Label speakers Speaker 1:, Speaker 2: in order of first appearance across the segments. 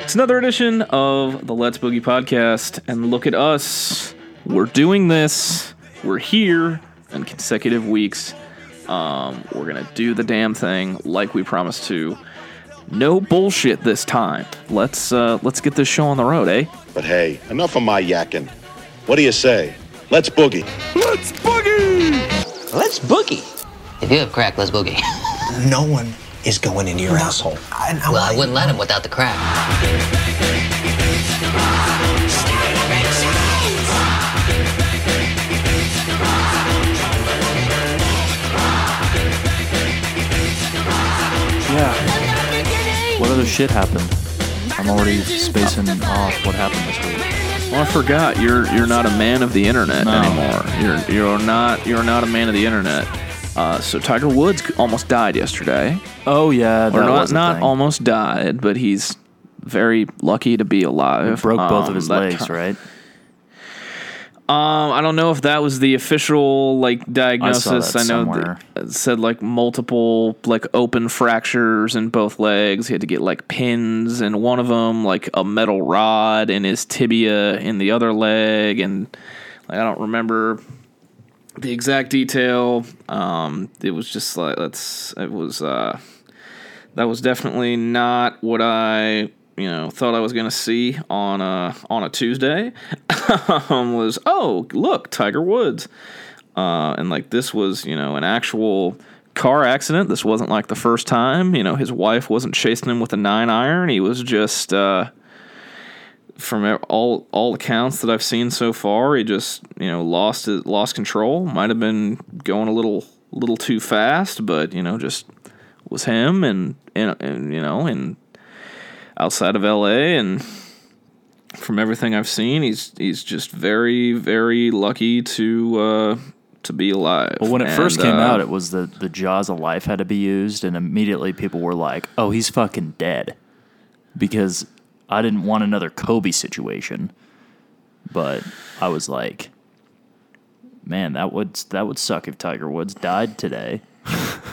Speaker 1: It's another edition of the Let's Boogie podcast, and look at us. We're doing this. We're here in consecutive weeks. Um, we're gonna do the damn thing like we promised to. No bullshit this time. Let's uh, let's get this show on the road, eh?
Speaker 2: But hey, enough of my yakking. What do you say? Let's boogie.
Speaker 1: Let's boogie!
Speaker 3: Let's boogie. If you have crack, let's boogie.
Speaker 4: No one is going into your asshole. I, I,
Speaker 3: well, I wouldn't let him without the crack.
Speaker 5: What other shit happened? I'm already spacing off what happened this week.
Speaker 1: Well, I forgot you're you're not a man of the internet
Speaker 5: No.
Speaker 1: anymore. You're you're not you're not a man of the internet. Uh, so Tiger Woods almost died yesterday,
Speaker 5: Oh yeah, that
Speaker 1: or not
Speaker 5: was a
Speaker 1: not
Speaker 5: thing.
Speaker 1: almost died, but he's very lucky to be alive.
Speaker 5: broke both
Speaker 1: Um,
Speaker 5: of his
Speaker 1: that
Speaker 5: legs,
Speaker 1: ki-
Speaker 5: right?
Speaker 1: Um, I don't know if that was the official like diagnosis.
Speaker 5: that
Speaker 1: I, know it said like multiple like open fractures in both legs. He had to get like pins in one of them, like a metal rod in his tibia in the other leg, and like, I don't remember the exact detail. Um, it was just like that's it was uh that was definitely not what I you know thought I was gonna see on a on a Tuesday. um, was oh look Tiger Woods, uh, and like this was you know an actual car accident. This wasn't like the first time. You know his wife wasn't chasing him with a nine iron. He was just. Uh, from all all accounts that I've seen so far, he just you know lost it, lost control. Might have been going a little little too fast, but you know just was him and and, and you know and outside of L.A. and from everything I've seen, he's he's just very very lucky to uh, to be alive.
Speaker 5: Well, when it first came
Speaker 1: uh,
Speaker 5: out, it was the the jaws of life had to be used, and immediately people were like, "Oh, he's fucking dead," because I didn't want another Kobe situation. But I was like, "Man, that would that would suck if Tiger Woods died today."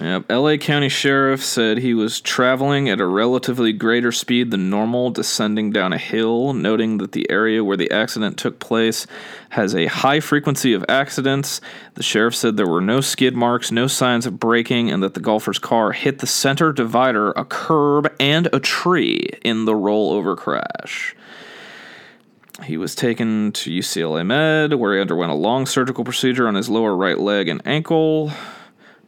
Speaker 1: Yep. LA County Sheriff said he was traveling at a relatively greater speed than normal, descending down a hill, noting that the area where the accident took place has a high frequency of accidents. The sheriff said there were no skid marks, no signs of braking, and that the golfer's car hit the center divider, a curb, and a tree in the rollover crash. He was taken to UCLA Med, where he underwent a long surgical procedure on his lower right leg and ankle.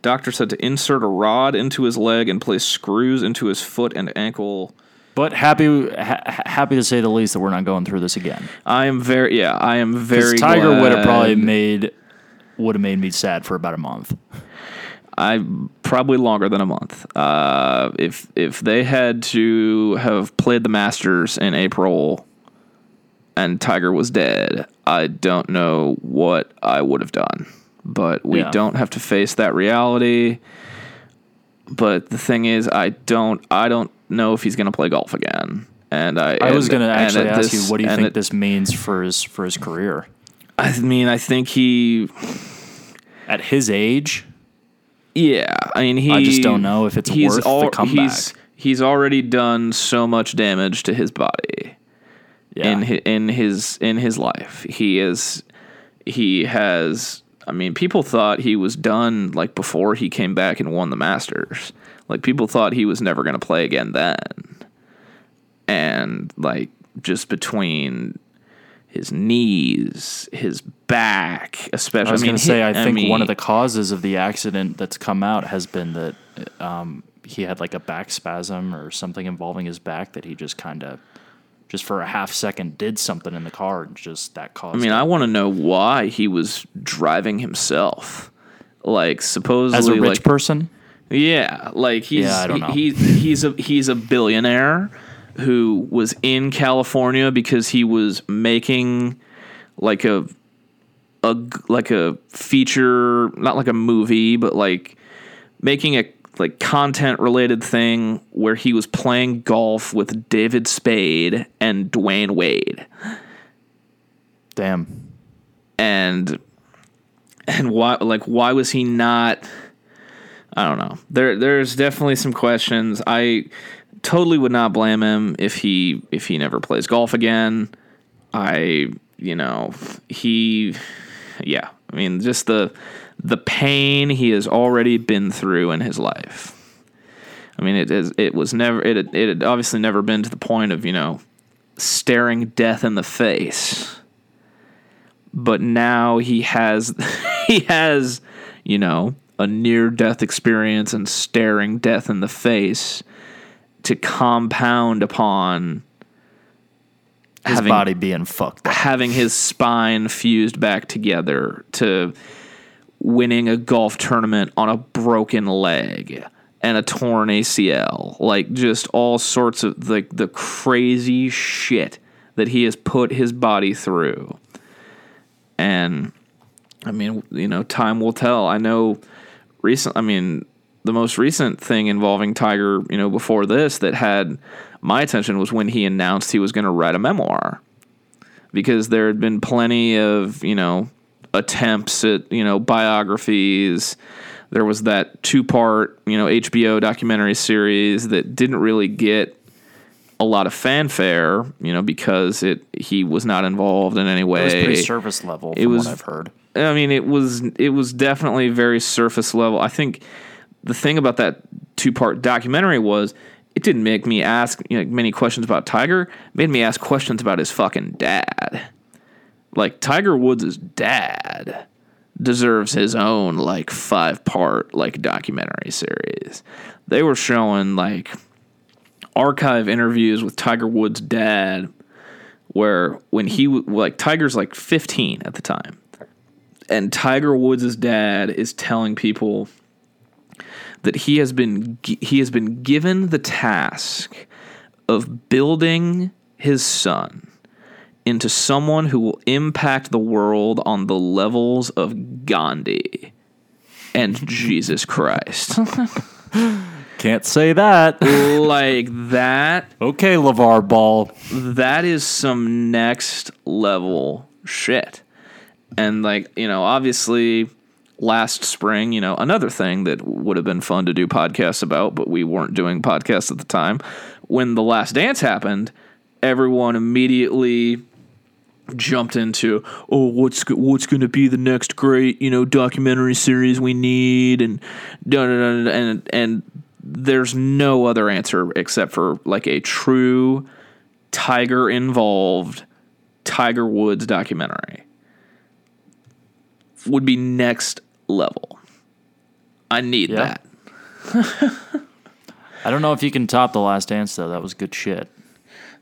Speaker 1: Doctors said to insert a rod into his leg and place screws into his foot and ankle.
Speaker 5: But happy ha- ha- happy to say the least that we're not going through this again.
Speaker 1: I am very, yeah, I am very.
Speaker 5: Tiger would have probably made would have made me sad for about a month.
Speaker 1: I probably longer than a month. Uh, if if they had to have played the Masters in April, and Tiger was dead, I don't know what I would have done. But we
Speaker 5: Yeah.
Speaker 1: don't have to face that reality. But the thing is, I don't I don't know if he's going to play golf again. And I
Speaker 5: I was going to actually ask
Speaker 1: this-
Speaker 5: you, what do you think
Speaker 1: at-
Speaker 5: this means for his for his career
Speaker 1: I mean, I think he
Speaker 5: at his age?
Speaker 1: Yeah, I mean, he.
Speaker 5: I just don't know if it's worth the comeback.
Speaker 1: He's he's already done so much damage to his body
Speaker 5: Yeah,
Speaker 1: in his, in his in his life. He is he has. I mean, people thought he was done like before he came back and won the Masters. Like people thought he was never going to play again then, and like just between his knees, his back, especially.
Speaker 5: I was
Speaker 1: mean,
Speaker 5: going to say, I think one
Speaker 1: mean,
Speaker 5: of the causes of the accident that's come out has been that um, he had like a back spasm or something involving his back that he just kind of, just for a half second, did something in the car and just that caused.
Speaker 1: I mean,
Speaker 5: it.
Speaker 1: I want to know why he was driving himself. Like supposedly,
Speaker 5: as a rich
Speaker 1: like
Speaker 5: person,
Speaker 1: yeah, like he's
Speaker 5: Yeah, I don't know.
Speaker 1: He, he's a he's a billionaire who was in California because he was making like a a like a feature, not like a movie, but like making a like content related thing where he was playing golf with David Spade and Dwyane Wade.
Speaker 5: Damn.
Speaker 1: and and why like why was he not I don't know. There there's definitely some questions. I totally would not blame him if he if he never plays golf again. I you know, he yeah, I mean just the the pain he has already been through in his life. I mean it is it was never it had- it had obviously never been to the point of, you know, staring death in the face but now he has he has you know a near death experience and staring death in the face to compound upon
Speaker 5: His
Speaker 1: having
Speaker 5: body being fucked up.
Speaker 1: having his spine fused back together to winning a golf tournament on a broken leg and a torn ACL like just all sorts of like the crazy shit that he has put his body through and I mean, you know, time will tell. I know recent I mean, the most recent thing involving Tiger, you know, before this that had my attention was when he announced he was going to write a memoir. Because there had been plenty of, you know, attempts at, you know, biographies. There was that two-part, you know, HBO documentary series that didn't really get a lot of fanfare, you know, because it he was not involved in any way.
Speaker 5: It was pretty surface level from
Speaker 1: It was-
Speaker 5: what I've heard.
Speaker 1: I mean, it was it was definitely very surface level. I think the thing about that two part documentary was it didn't make me ask you know, many questions about Tiger. It made me ask questions about his fucking dad. Like Tiger Woods' dad deserves his own like five part like documentary series. They were showing like archive interviews with Tiger Woods' dad where when he like Tiger's like 15 at the time and Tiger Woods' dad is telling people that he has been he has been given the task of building his son into someone who will impact the world on the levels of Gandhi and Jesus Christ.
Speaker 5: Can't say that.
Speaker 1: like that
Speaker 5: okay, LeVar Ball.
Speaker 1: that is some next level shit. And like, you know, obviously last spring, you know, another thing that would have been fun to do podcasts about, but we weren't doing podcasts at the time. When the last dance happened, everyone immediately jumped into oh what's what's going to be the next great you know documentary series we need and and and there's no other answer except for like a true tiger involved Tiger Woods documentary would be next level. I need
Speaker 5: Yeah.
Speaker 1: that.
Speaker 5: I don't know if you can top the last dance though. That was good shit.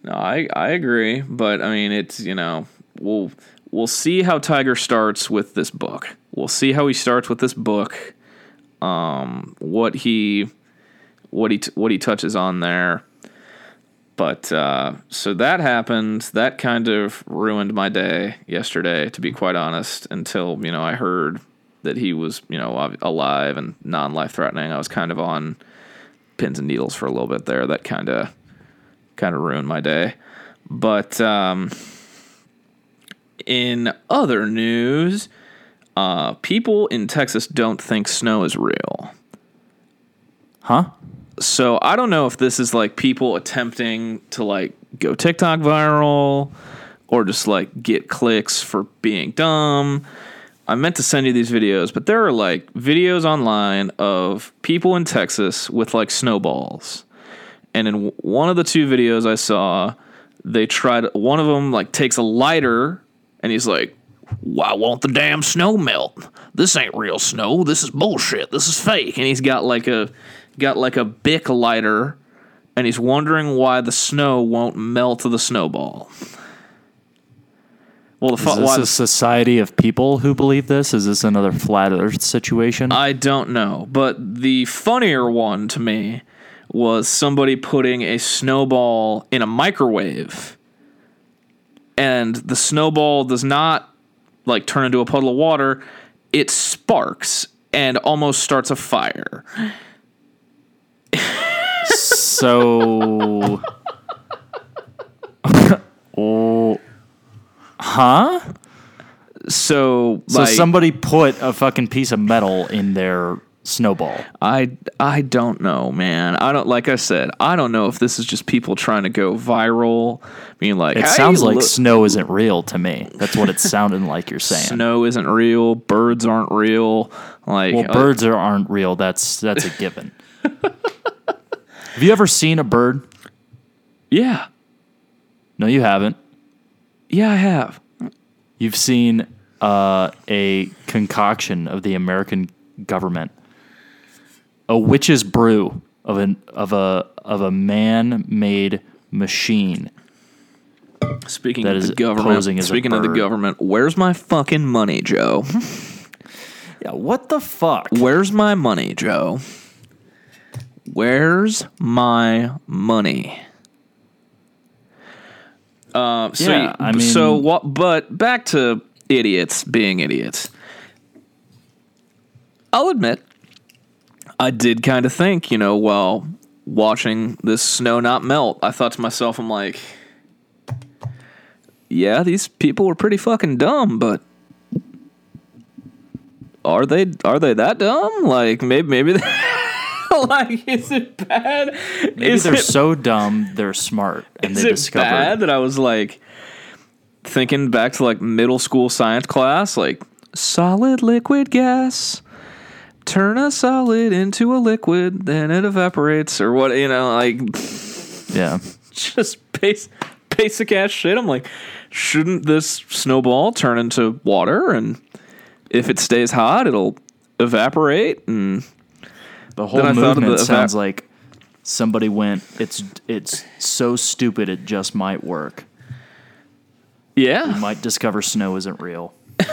Speaker 1: No, I I agree, but I mean it's you know we'll we'll see how Tiger starts with this book. We'll see how he starts with this book. Um, what he what he what he touches on there. But uh, so that happened. That kind of ruined my day yesterday, to be quite honest. Until you know I heard that he was you know alive and non life threatening. I was kind of on pins and needles for a little bit there. That kind of kind of ruined my day. But um, in other news, uh, people in Texas don't think snow is real.
Speaker 5: Huh?
Speaker 1: So I don't know if this is like people attempting to like go TikTok viral or just like get clicks for being dumb. I meant to send you these videos, but there are like videos online of people in Texas with like snowballs. And in one of the two videos I saw, they tried one of them like takes a lighter and he's like, "Why won't the damn snow melt? This ain't real snow. This is bullshit. This is fake." And he's got like a got like a Bic lighter and he's wondering why the snow won't melt the snowball. Well, the
Speaker 5: Is
Speaker 1: fu-
Speaker 5: this a society of people who believe this? Is this another flat Earth situation?
Speaker 1: I don't know, but the funnier one to me was somebody putting a snowball in a microwave, and the snowball does not like turn into a puddle of water; it sparks and almost starts a fire.
Speaker 5: So. oh. Huh?
Speaker 1: So,
Speaker 5: So
Speaker 1: like,
Speaker 5: somebody put a fucking piece of metal in their snowball.
Speaker 1: I I don't know, man. I don't like I said. I don't know if this is just people trying to go viral. Being like,
Speaker 5: It
Speaker 1: "Hey,
Speaker 5: sounds like
Speaker 1: look,
Speaker 5: snow isn't real to me. That's what it's sounding like you're saying.
Speaker 1: snow isn't real. Birds aren't real. Like,
Speaker 5: Well,
Speaker 1: uh,
Speaker 5: birds are, aren't real. That's that's a given. Have you ever seen a bird?
Speaker 1: yeah,
Speaker 5: No, you haven't.
Speaker 1: yeah, I have.
Speaker 5: You've seen uh, a concoction of the American government, a witch's brew of an of a of a man-made machine.
Speaker 1: Speaking
Speaker 5: That
Speaker 1: of
Speaker 5: is
Speaker 1: the government,
Speaker 5: posing as a
Speaker 1: speaking of the government, where's my fucking money, Joe?
Speaker 5: Yeah, what the fuck?
Speaker 1: Where's my money, Joe? Where's my money? Uh, so,
Speaker 5: Yeah, I mean-
Speaker 1: so what? But back to idiots being idiots. I'll admit, I did kind of think, you know, while watching this snow not melt, I thought to myself, I'm like, yeah, these people were pretty fucking dumb, but are they are they that dumb? Like maybe maybe like is it bad?
Speaker 5: Maybe
Speaker 1: is
Speaker 5: they're
Speaker 1: it,
Speaker 5: so dumb they're smart and
Speaker 1: is
Speaker 5: they
Speaker 1: it
Speaker 5: discovered.
Speaker 1: bad that I was like thinking back to like middle school science class, like solid liquid gas. Turn a solid into a liquid, then it evaporates, or what you know, like
Speaker 5: Yeah,
Speaker 1: just base, basic ass shit. I'm like, shouldn't this snowball turn into water? And if it stays hot, it'll evaporate. And
Speaker 5: the whole
Speaker 1: Then I thought of
Speaker 5: movement
Speaker 1: the
Speaker 5: sounds like somebody went. It's it's so stupid it just might work.
Speaker 1: yeah, You
Speaker 5: Might discover snow isn't real.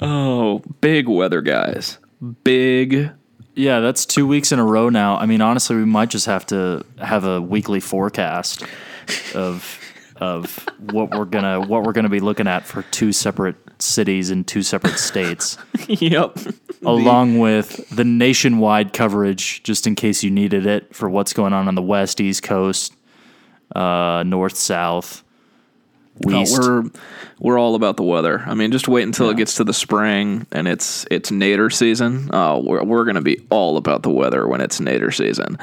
Speaker 1: oh, big weather guys, big.
Speaker 5: Yeah, that's two weeks in a row now. I mean, honestly, we might just have to have a weekly forecast of of what we're gonna what we're gonna be looking at for two separate cities in two separate states,
Speaker 1: yep.
Speaker 5: along with the nationwide coverage, just in case you needed it for what's going on on the west, east coast, uh, north, south,
Speaker 1: No,
Speaker 5: west.
Speaker 1: we're we're all about the weather. I mean, just wait until it gets to the spring and it's it's nader season. Oh, we're we're gonna be all about the weather when it's nader season.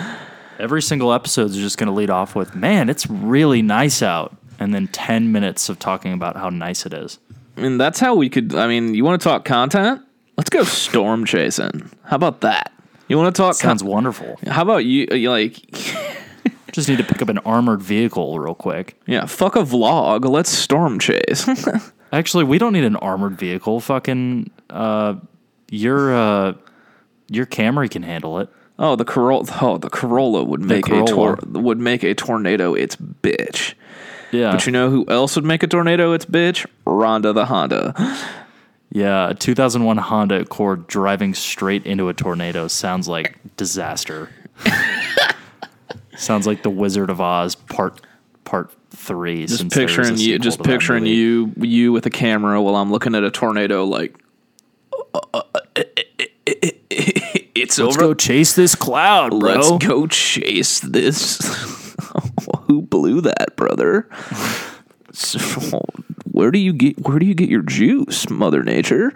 Speaker 5: Every single episode is just going to lead off with, "Man, it's really nice out," and then ten minutes of talking about how nice it is.
Speaker 1: I mean, that's how we could. I mean, you want to talk content? Let's go storm chasing. How about that? You want to talk?
Speaker 5: Sounds
Speaker 1: Con-
Speaker 5: wonderful.
Speaker 1: how about you? uh, you Like,
Speaker 5: Just need to pick up an armored vehicle real quick.
Speaker 1: yeah, fuck a vlog. Let's storm chase.
Speaker 5: Actually, we don't need an armored vehicle. Fucking, uh, your uh, your Camry can handle it.
Speaker 1: oh, the Corolla. Oh, the Corolla would make a tor- would make a tornado its bitch.
Speaker 5: Yeah,
Speaker 1: But you know who else would make a tornado its bitch? Rhonda the Honda.
Speaker 5: yeah. A 2001 Honda Accord driving straight into a tornado sounds like disaster. sounds like the Wizard of Oz part part three.
Speaker 1: Just
Speaker 5: since there is a
Speaker 1: picturing you. Just picturing you. You with a camera while I'm looking at a tornado. Like, it's over.
Speaker 5: Let's go chase this cloud, bro.
Speaker 1: Let's go chase this. Who blew that, brother? So, where do you get where do you get your juice, Mother Nature?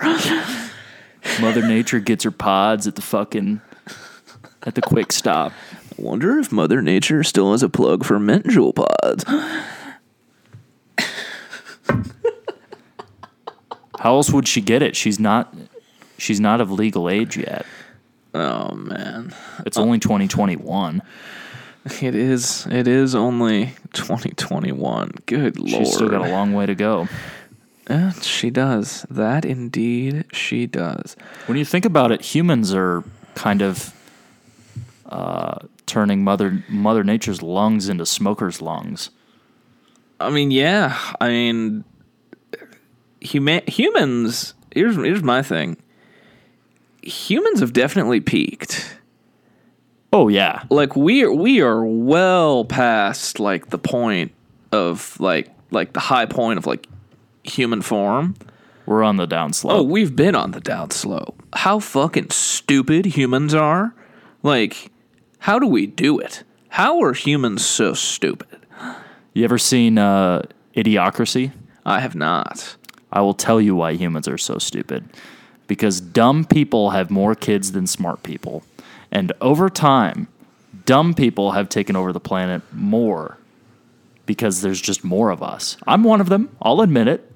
Speaker 5: Mother Nature gets her pods at the fucking at the quick stop.
Speaker 1: I wonder if Mother Nature still has a plug for mint Juul pods.
Speaker 5: How else would she get it? She's not she's not of legal age yet.
Speaker 1: Oh man.
Speaker 5: It's only 2021.
Speaker 1: It is it is only 2021. Good lord.
Speaker 5: She's still got a long way to go.
Speaker 1: Eh, she does. That indeed she does.
Speaker 5: When you think about it, humans are kind of uh, turning mother Mother Nature's lungs into smokers' lungs.
Speaker 1: I mean, yeah. I mean, human humans. Here's here's my thing. Humans have definitely peaked.
Speaker 5: Oh yeah,
Speaker 1: Like we are we are well past like the point of like like the high point of like human form.
Speaker 5: we're on the downslope.
Speaker 1: Oh, we've been on the down slope. How fucking stupid humans are. Like, how do we do it? How are humans so stupid?
Speaker 5: You ever seen uh, Idiocracy?
Speaker 1: I have not.
Speaker 5: I will tell you why humans are so stupid. Because dumb people have more kids than smart people. And over time, dumb people have taken over the planet more because there's just more of us. I'm one of them. I'll admit it.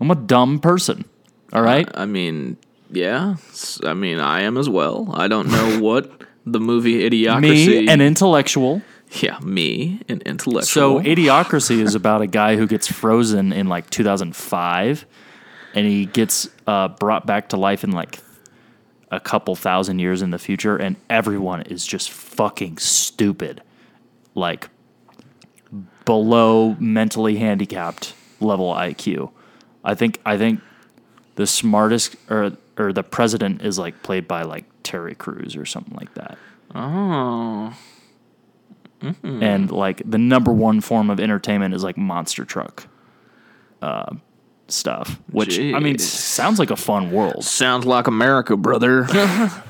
Speaker 5: I'm a dumb person. All right?
Speaker 1: I mean, yeah. I mean, I am as well. I don't know what the movie Idiocracy.
Speaker 5: Me, an intellectual.
Speaker 1: yeah, me, an intellectual.
Speaker 5: So, Idiocracy is about a guy who gets frozen in like 2005 and he gets uh, brought back to life in like a couple thousand years in the future, and everyone is just fucking stupid. Like below mentally handicapped level IQ. I think I think the smartest or or the president is like played by like Terry Crews or something like that.
Speaker 1: oh,
Speaker 5: and like the number one form of entertainment is like monster truck uh, stuff which i mean sounds like a fun world
Speaker 1: sounds like America, brother.
Speaker 5: sounds, like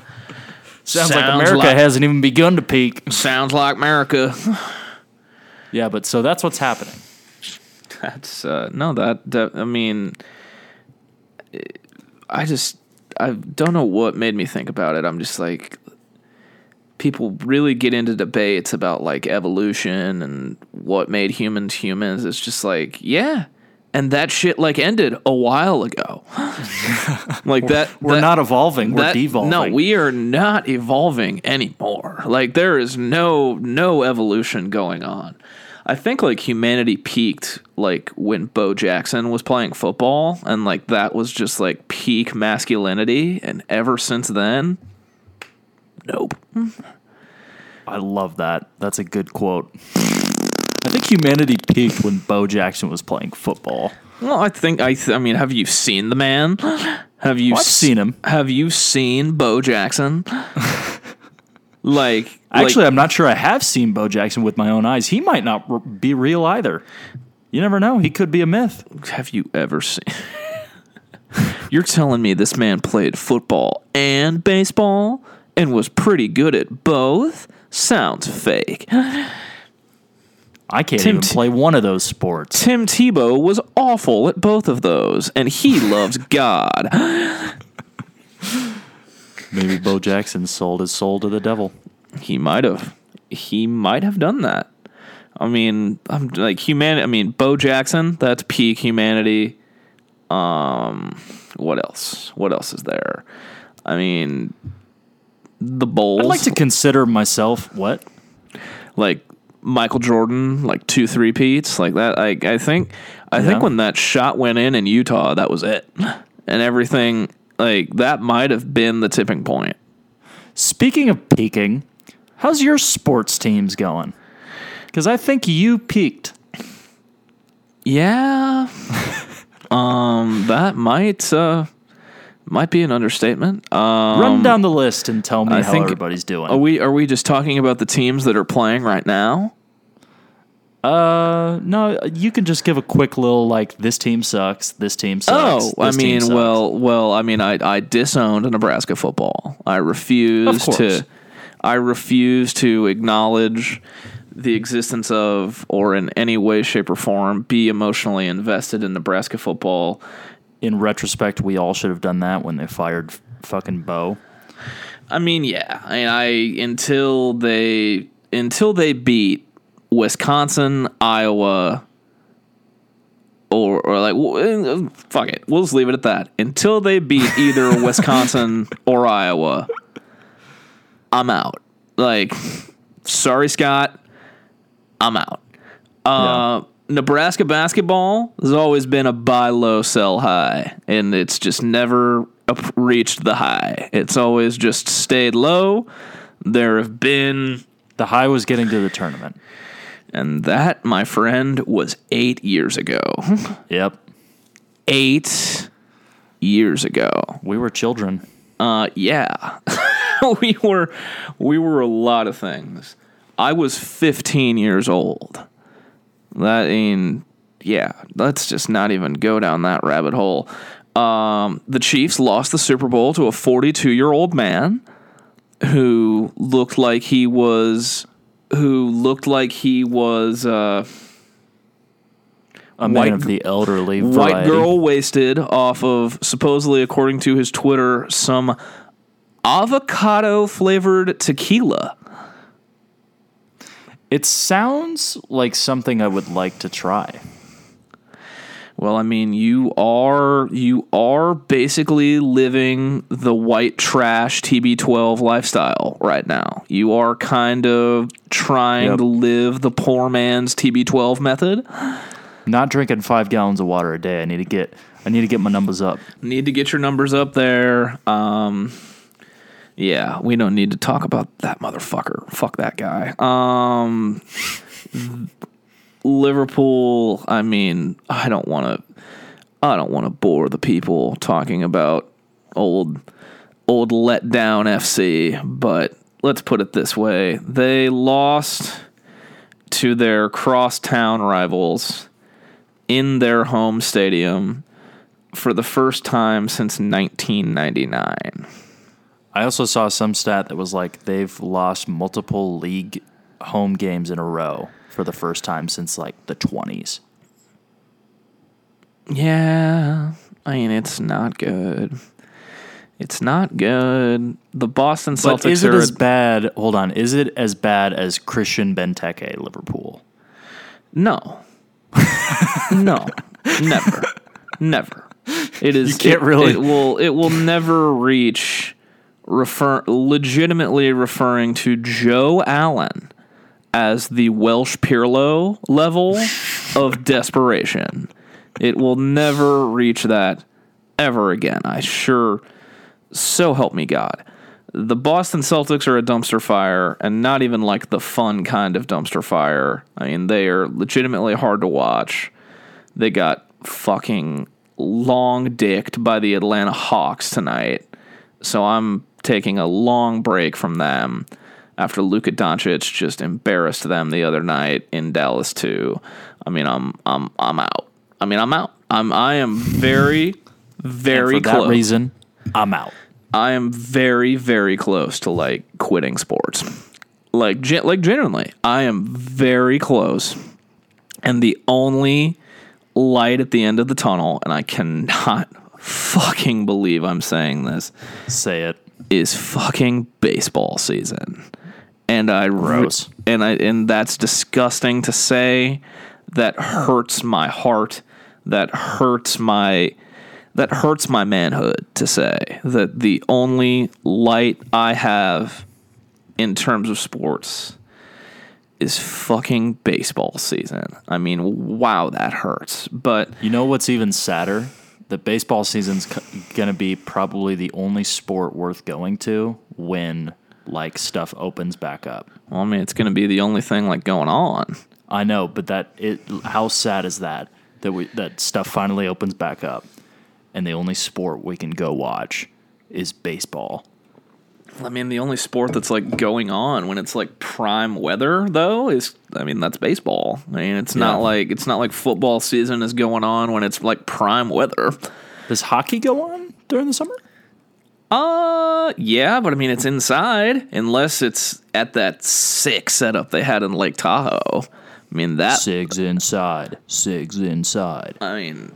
Speaker 1: Sounds
Speaker 5: america
Speaker 1: like-
Speaker 5: hasn't even begun to peak
Speaker 1: sounds like America.
Speaker 5: yeah but so that's what's happening
Speaker 1: That's uh, no, that, that I mean, I just I don't know what made me think about it. I'm just like, people really get into debates about like evolution and what made humans humans. It's just like, yeah, and that shit like ended a while ago. like that,
Speaker 5: we're
Speaker 1: that-
Speaker 5: not evolving we're
Speaker 1: that-
Speaker 5: devolving
Speaker 1: No, we are not evolving anymore. Like there is no no evolution going on. I think like humanity peaked like when Bo Jackson was playing football and like that was just like peak masculinity and ever since then nope.
Speaker 5: i love that that's a good quote i think humanity peaked when bo jackson was playing football
Speaker 1: Well, I think I th- I mean have you seen the man? Have you
Speaker 5: I've
Speaker 1: s-
Speaker 5: seen him.
Speaker 1: Have you seen Bo Jackson? like
Speaker 5: actually
Speaker 1: like,
Speaker 5: i'm not sure i have seen bo jackson with my own eyes he might not r- be real either you never know he could be a myth
Speaker 1: have you ever seen? You're telling me this man played football and baseball and was pretty good at both? Sounds fake.
Speaker 5: i can't
Speaker 1: Tim
Speaker 5: even
Speaker 1: T-
Speaker 5: play one of those sports
Speaker 1: Tim Tebow was awful at both of those, and he loves God.
Speaker 5: maybe bo jackson sold his soul to the devil
Speaker 1: He might have. He might have done that. I mean, I'm like humanity. I mean, Bo Jackson. That's peak humanity. Um, what else? What else is there? I mean, the Bulls.
Speaker 5: I'd like to consider myself what?
Speaker 1: like Michael Jordan, like two three peats, like that. I I think I
Speaker 5: Yeah.
Speaker 1: think when that shot went in in Utah, that was it, and everything like that might have been the tipping point.
Speaker 5: Speaking of peaking, how's your sports teams going? Because I think you peaked.
Speaker 1: Yeah. um, that might uh might be an understatement. Um,
Speaker 5: Run down the list and tell me
Speaker 1: I
Speaker 5: how
Speaker 1: think-
Speaker 5: everybody's doing.
Speaker 1: are we are we just talking about the teams that are playing right now?
Speaker 5: uh, no, you can just give a quick little like this team sucks, this team sucks.
Speaker 1: Oh, I mean, well, well, I mean, I I disowned Nebraska football. I refuse
Speaker 5: Of course.
Speaker 1: to. I refuse to acknowledge the existence of, or in any way, shape, or form, be emotionally invested in Nebraska football.
Speaker 5: in retrospect, we all should have done that when they fired f- fucking Bo.
Speaker 1: I mean, yeah. I, I until they until they beat Wisconsin, Iowa, or or like uh, fuck it, we'll just leave it at that. Until they beat either Wisconsin or Iowa, I'm out. Like, sorry, Scott, I'm out. Uh, Nebraska basketball has always been a buy low, sell high, and it's just never up- reached the high. It's always just stayed low. There have been,
Speaker 5: The high was getting to the tournament.
Speaker 1: and that, my friend, was eight years ago.
Speaker 5: Yep,
Speaker 1: Eight years ago.
Speaker 5: we were children.
Speaker 1: Uh, yeah, we were, we were a lot of things. I was 15 years old. That mean, yeah, let's just not even go down that rabbit hole. Um, the Chiefs lost the Super Bowl to a 42 year old man. who looked like he was who looked like he was uh
Speaker 5: A man
Speaker 1: White-
Speaker 5: of the elderly
Speaker 1: white girl wasted off of supposedly according to his Twitter some avocado flavored tequila.
Speaker 5: It sounds like something I would like to try.
Speaker 1: Well, I mean, you are you are basically living the white trash TB12 lifestyle right now. You are kind of trying
Speaker 5: Yep.
Speaker 1: to live the poor man's TB12 method.
Speaker 5: Not drinking five gallons of water a day. I need to get. I need to get my numbers up.
Speaker 1: Need to get your numbers up there. Um yeah, we don't need to talk about that motherfucker. Fuck that guy. Um Liverpool, I mean, I don't want to I don't want to bore the people talking about old old letdown FC, but let's put it this way. They lost to their crosstown rivals in their home stadium for the first time since 1999.
Speaker 5: I also saw some stat that was like they've lost multiple league home games in a row for the first time since like the 20s.
Speaker 1: Yeah, I mean it's not good. It's not good. The Boston Celtics
Speaker 5: But is it
Speaker 1: are
Speaker 5: as bad? Hold on. Is it as bad as Christian Benteke Liverpool?
Speaker 1: no, no, never, never. It is.
Speaker 5: You can't
Speaker 1: it-
Speaker 5: really-
Speaker 1: It will. It will never reach refer legitimately referring to Joe Allen as the Welsh Pirlo level of desperation. It will never reach that ever again. I sure so help me God. The Boston Celtics are a dumpster fire, and not even like the fun kind of dumpster fire. I mean, they are legitimately hard to watch. They got fucking long dicked by the Atlanta Hawks tonight. So I'm taking a long break from them after Luka Doncic just embarrassed them the other night in Dallas too. I mean, I'm I'm I'm out. I mean, I'm out. I'm I am very very
Speaker 5: For that
Speaker 1: close.
Speaker 5: reason, I'm out.
Speaker 1: I am very very close to like quitting sports. Like gen- like genuinely, I am very close. And the only light at the end of the tunnel, and I cannot fucking believe I'm saying this,
Speaker 5: Say it.
Speaker 1: Is fucking baseball season. And I
Speaker 5: Gross.
Speaker 1: and I and that's disgusting to say. That hurts my heart. That hurts my that hurts my manhood to say that the only light I have in terms of sports is fucking baseball season. I mean, wow, that hurts. But
Speaker 5: You know what's even sadder? The baseball season's going to be probably the only sport worth going to when like stuff opens back up.
Speaker 1: well, I mean, it's going to be the only thing like going on.
Speaker 5: I know, but that it how sad is that that we that stuff finally opens back up and the only sport we can go watch is baseball.
Speaker 1: I mean, the only sport that's like going on when it's like prime weather, though, is I mean that's baseball. I mean, it's not like it's not like football season is going on when it's like prime weather.
Speaker 5: Does hockey go on during the summer?
Speaker 1: Uh, yeah, but I mean it's inside unless it's at that sick setup they had in Lake Tahoe. I mean that.
Speaker 5: Sigs inside. Sigs inside.
Speaker 1: I mean,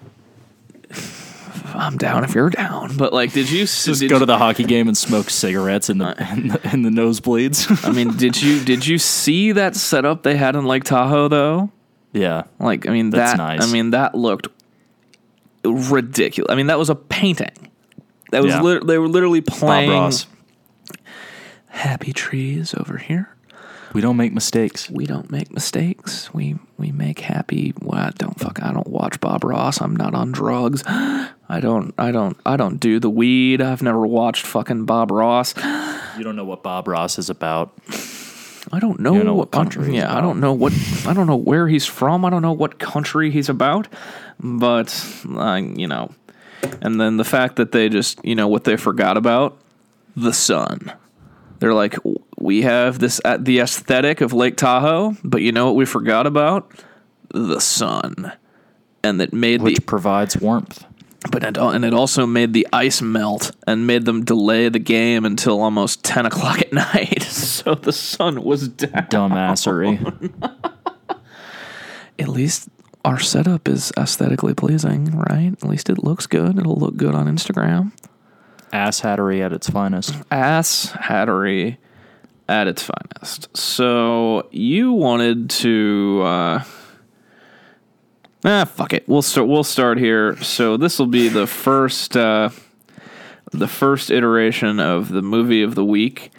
Speaker 1: I'm down if you're down. But like, did you
Speaker 5: Just
Speaker 1: did
Speaker 5: go to the hockey game and smoke cigarettes in the uh, in the, in the nosebleeds.
Speaker 1: I mean, did you did you see that setup they had in Lake Tahoe though?
Speaker 5: yeah.
Speaker 1: Like, I mean
Speaker 5: That's
Speaker 1: that.
Speaker 5: nice.
Speaker 1: I mean that looked ridiculous. I mean that was a painting. That was
Speaker 5: Yeah.
Speaker 1: lit- they were literally playing happy trees over here.
Speaker 5: We don't make mistakes.
Speaker 1: We don't make mistakes. We we make happy. Well, I don't fuck. I don't watch Bob Ross. I'm not on drugs. I don't. I don't. I don't do the weed. I've never watched fucking Bob Ross.
Speaker 5: You don't know what Bob Ross is about.
Speaker 1: I don't know,
Speaker 5: don't know
Speaker 1: what
Speaker 5: country
Speaker 1: Yeah, I don't know what. I don't know where he's from. I don't know what country he's about. But uh, you know, and then the fact that they just you know what they forgot about the sun. They're like, we have this uh, the aesthetic of Lake Tahoe, but you know what we forgot about? The sun, and that made
Speaker 5: Which
Speaker 1: the
Speaker 5: provides warmth.
Speaker 1: But it, and it also made the ice melt and made them delay the game until almost ten o'clock at night. So the sun was down.
Speaker 5: Dumbassery.
Speaker 1: At least our setup is aesthetically pleasing, right? At least it looks good. It'll look good on Instagram.
Speaker 5: Ass hattery at its finest.
Speaker 1: ass hattery at its finest. So you wanted to uh Ah fuck it. We'll start we'll start here. So this will be the first uh the first iteration of the movie of the week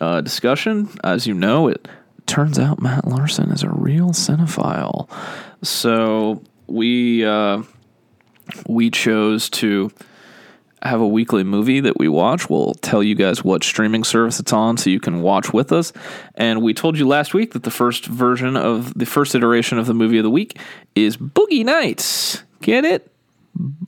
Speaker 1: uh discussion. As you know, it turns out Matt Larson is a real cinephile. So we uh we chose to have a weekly movie that we watch. We'll tell you guys what streaming service it's on so you can watch with us. And we told you last week that the first version of the first iteration of the movie of the week is Boogie Nights. Get it?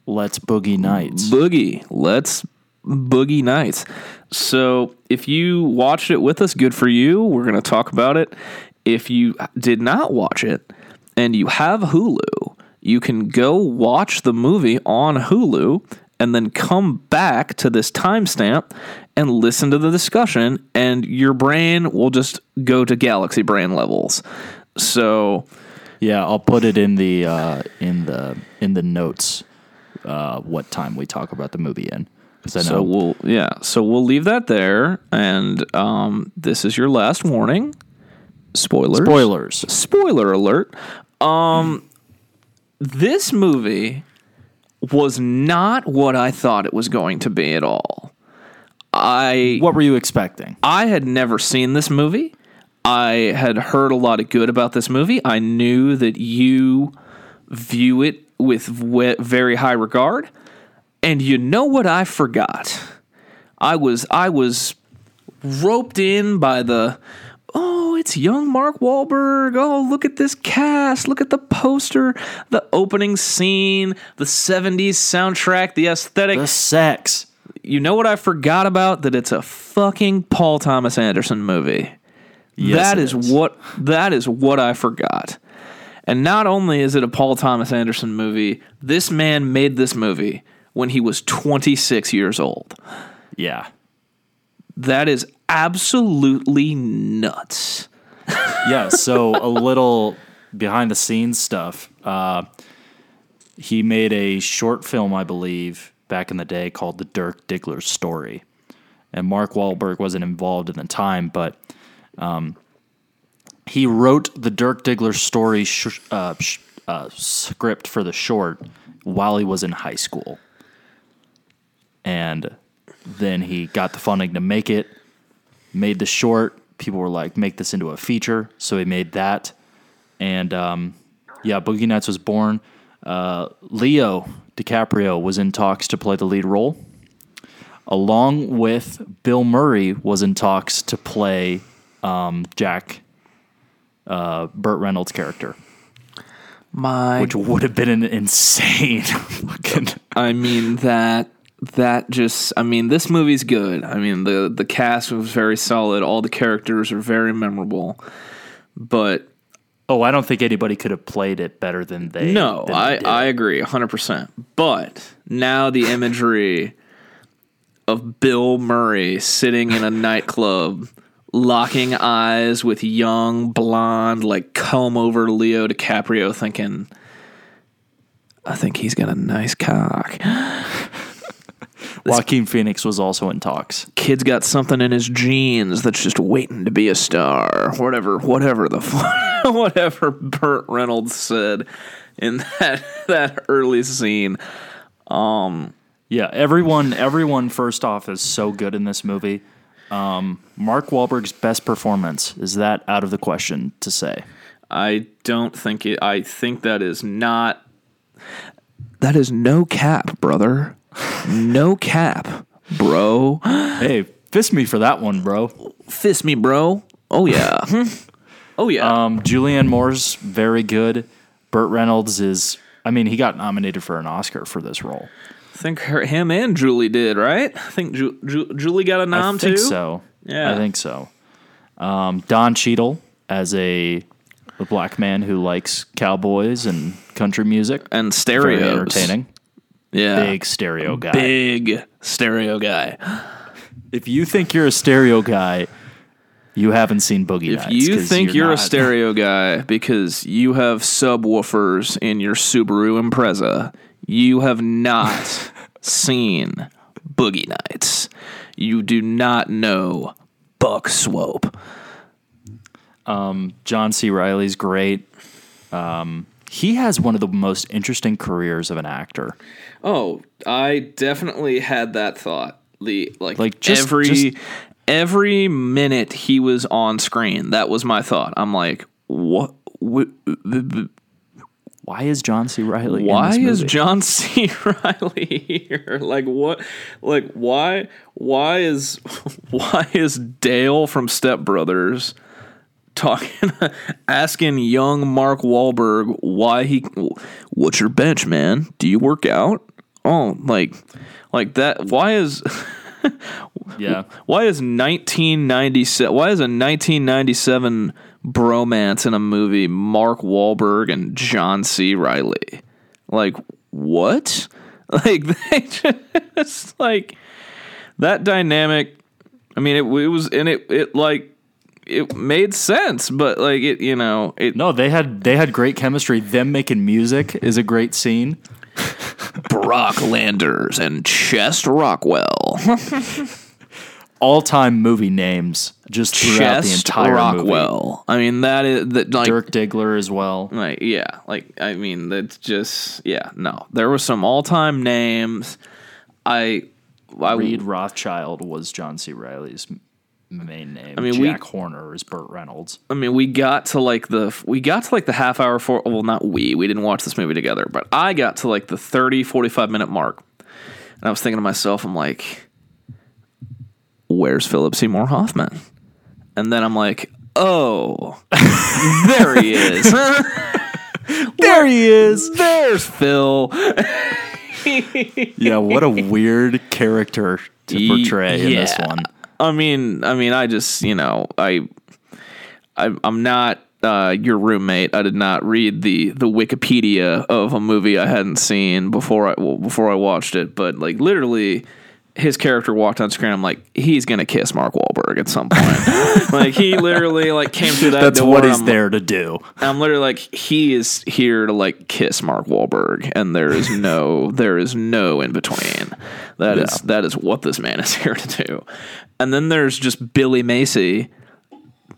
Speaker 5: Let's boogie nights.
Speaker 1: Boogie. Let's Boogie Nights. So if you watched it with us, good for you. We're going to talk about it. If you did not watch it and you have Hulu, you can go watch the movie on Hulu and then come back to this timestamp and listen to the discussion, and your brain will just go to galaxy brain levels. So,
Speaker 5: Yeah, I'll put it in the uh, in the in the notes. Uh, what time we talk about the movie in? I know
Speaker 1: so we'll yeah, so we'll leave that there, and um, this is your last warning. Spoilers.
Speaker 5: spoilers.
Speaker 1: spoiler alert. Um, this movie was not what I thought it was going to be at all. I
Speaker 5: What were you expecting?
Speaker 1: I had never seen this movie. I had heard a lot of good about this movie. I knew that you view it with very high regard. And you know what I forgot? I was I was roped in by the it's young Mark Wahlberg. Oh, look at this cast. Look at the poster, the opening scene, the 70s soundtrack, the aesthetic
Speaker 5: The sex.
Speaker 1: you know what I forgot about? That it's a fucking Paul Thomas Anderson movie.
Speaker 5: Yes,
Speaker 1: that is,
Speaker 5: is.
Speaker 1: what that is what I forgot. And not only is it a Paul Thomas Anderson movie, this man made this movie when he was 26 years old.
Speaker 5: Yeah.
Speaker 1: That is absolutely nuts.
Speaker 5: Yeah, so a little behind the scenes stuff. Uh, he made a short film, I believe, back in the day called The Dirk Diggler Story. And Mark Wahlberg wasn't involved in the time, but um, he wrote the Dirk Diggler Story sh- uh, sh- uh, script for the short while he was in high school. And then he got the funding to make it, made the short. People were like, make this into a feature. So he made that. And um, yeah, Boogie Nights was born. Uh, Leo DiCaprio was in talks to play the lead role, along with Bill Murray was in talks to play um, Jack, uh, Burt Reynolds' character,
Speaker 1: My
Speaker 5: which would have been an insane fucking.
Speaker 1: I mean that that just I mean this movie's good. I mean the the cast was very solid. All the characters are very memorable. But
Speaker 5: Oh, I don't think anybody could have played it better than they.
Speaker 1: no,
Speaker 5: than
Speaker 1: I
Speaker 5: did.
Speaker 1: I agree 100%. But now the imagery of Bill Murray sitting in a nightclub locking eyes with young blonde like comb over Leo DiCaprio thinking I think he's got a nice cock.
Speaker 5: Joaquin Phoenix was also in talks.
Speaker 1: kid's got something in his genes that's just waiting to be a star. Whatever, whatever the fu- whatever Burt Reynolds said in that that early scene.
Speaker 5: Um, Yeah, everyone everyone first off is so good in this movie. Um, Mark Wahlberg's best performance is that out of the question to say.
Speaker 1: I don't think it. I think that is not. That is no cap, brother. No cap, bro.
Speaker 5: Hey, fist me for that one, bro.
Speaker 1: Fist me, bro. Oh yeah. oh yeah.
Speaker 5: Um, Julianne Moore's very good. Burt Reynolds is. I mean, he got nominated for an Oscar for this role.
Speaker 1: I think her, him and Julie did right. I think Ju- Ju- Julie got a nom too.
Speaker 5: I think
Speaker 1: too.
Speaker 5: so.
Speaker 1: Yeah.
Speaker 5: I think so. Um, Don Cheadle as a, a black man who likes cowboys and country music.
Speaker 1: and
Speaker 5: Very
Speaker 1: stereos.
Speaker 5: entertaining.
Speaker 1: Yeah.
Speaker 5: Big stereo guy.
Speaker 1: Big stereo guy.
Speaker 5: If you think you're a stereo guy, you haven't seen Boogie
Speaker 1: If
Speaker 5: Nights.
Speaker 1: you
Speaker 5: 'cause
Speaker 1: think you're, a
Speaker 5: not.
Speaker 1: stereo guy because you have subwoofers in your Subaru Impreza, you have not seen Boogie Nights. You do not know Buck Swope.
Speaker 5: John C. Reilly's great. Um, he has one of the most interesting careers of an actor.
Speaker 1: Oh, I definitely had that thought. The like,
Speaker 5: Like, just-
Speaker 1: every
Speaker 5: just-
Speaker 1: every minute he was on screen, that was my thought. I'm like, what? wh-
Speaker 5: Why is John C. Reilly?
Speaker 1: why is? John C. Reilly here? Like what? Like why? Why is why is Dale from Step Brothers talking, asking young Mark Wahlberg why he? What's your bench, man? Do you work out? Oh, like, like that. Why is?
Speaker 5: Yeah,
Speaker 1: Why is 1997? Why is a 1997 bromance in a movie Mark Wahlberg and John C. Reilly? Like what? Like they just like that dynamic. I mean, it, it was and it it like it made sense, but like it you know it
Speaker 5: no, they had they had great chemistry. Them making music is a great scene.
Speaker 1: Brock Landers and Chest Rockwell.
Speaker 5: All time movie names just throughout the entire
Speaker 1: Rockwell. I mean that is that like.
Speaker 5: Dirk Diggler as well.
Speaker 1: Like yeah, like I mean that's just yeah, no. There were some all-time names. I I
Speaker 5: Reed Rothschild was John C. Reilly's main name. I mm.
Speaker 1: mean,
Speaker 5: mean,
Speaker 1: we-
Speaker 5: Jack Horner is Burt Reynolds.
Speaker 1: I mean we got to like the we got to like the half hour for well not we, we didn't watch this movie together, but I got to like the 30 45 minute mark. And I was thinking to myself I'm like where's Philip Seymour Hoffman? And then I'm like, "Oh, there he is."
Speaker 5: There he is.
Speaker 1: There's Phil.
Speaker 5: Yeah, what a weird character to portray in this one.
Speaker 1: I mean, I mean, I just, you know, I, I I'm not uh, your roommate. I did not read the the Wikipedia of a movie I hadn't seen before I well, before I watched it. But like literally, his character walked on screen. I'm like, he's gonna kiss Mark Wahlberg at some point. like he literally like came through that.
Speaker 5: That's
Speaker 1: door,
Speaker 5: what he's
Speaker 1: I'm-
Speaker 5: there to do.
Speaker 1: I'm literally like, he is here to like kiss Mark Wahlberg, and there is no, there is no in between. That is
Speaker 5: Yeah.
Speaker 1: that is what this man is here to do. And then there's just Billy Macy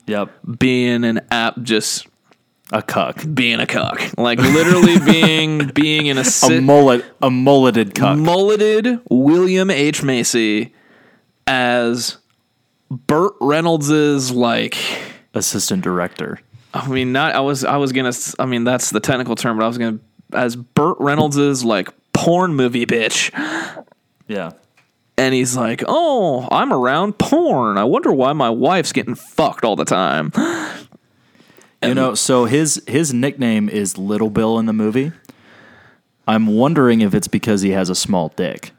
Speaker 5: Yep,
Speaker 1: being an app, just
Speaker 5: a cuck,
Speaker 1: being a cuck, like literally being being in a,
Speaker 5: a mullet, a mulleted cuck.
Speaker 1: mulleted William H Macy as Burt Reynolds's like.
Speaker 5: assistant director.
Speaker 1: I mean, not. I was. I was gonna. I mean, that's the technical term, but I was gonna as Burt Reynolds's like porn movie bitch,
Speaker 5: Yeah,
Speaker 1: and he's like, "Oh, I'm around porn. I wonder why my wife's getting fucked all the time."
Speaker 5: You know. So his his nickname is Little Bill in the movie. I'm wondering if it's because he has a small dick,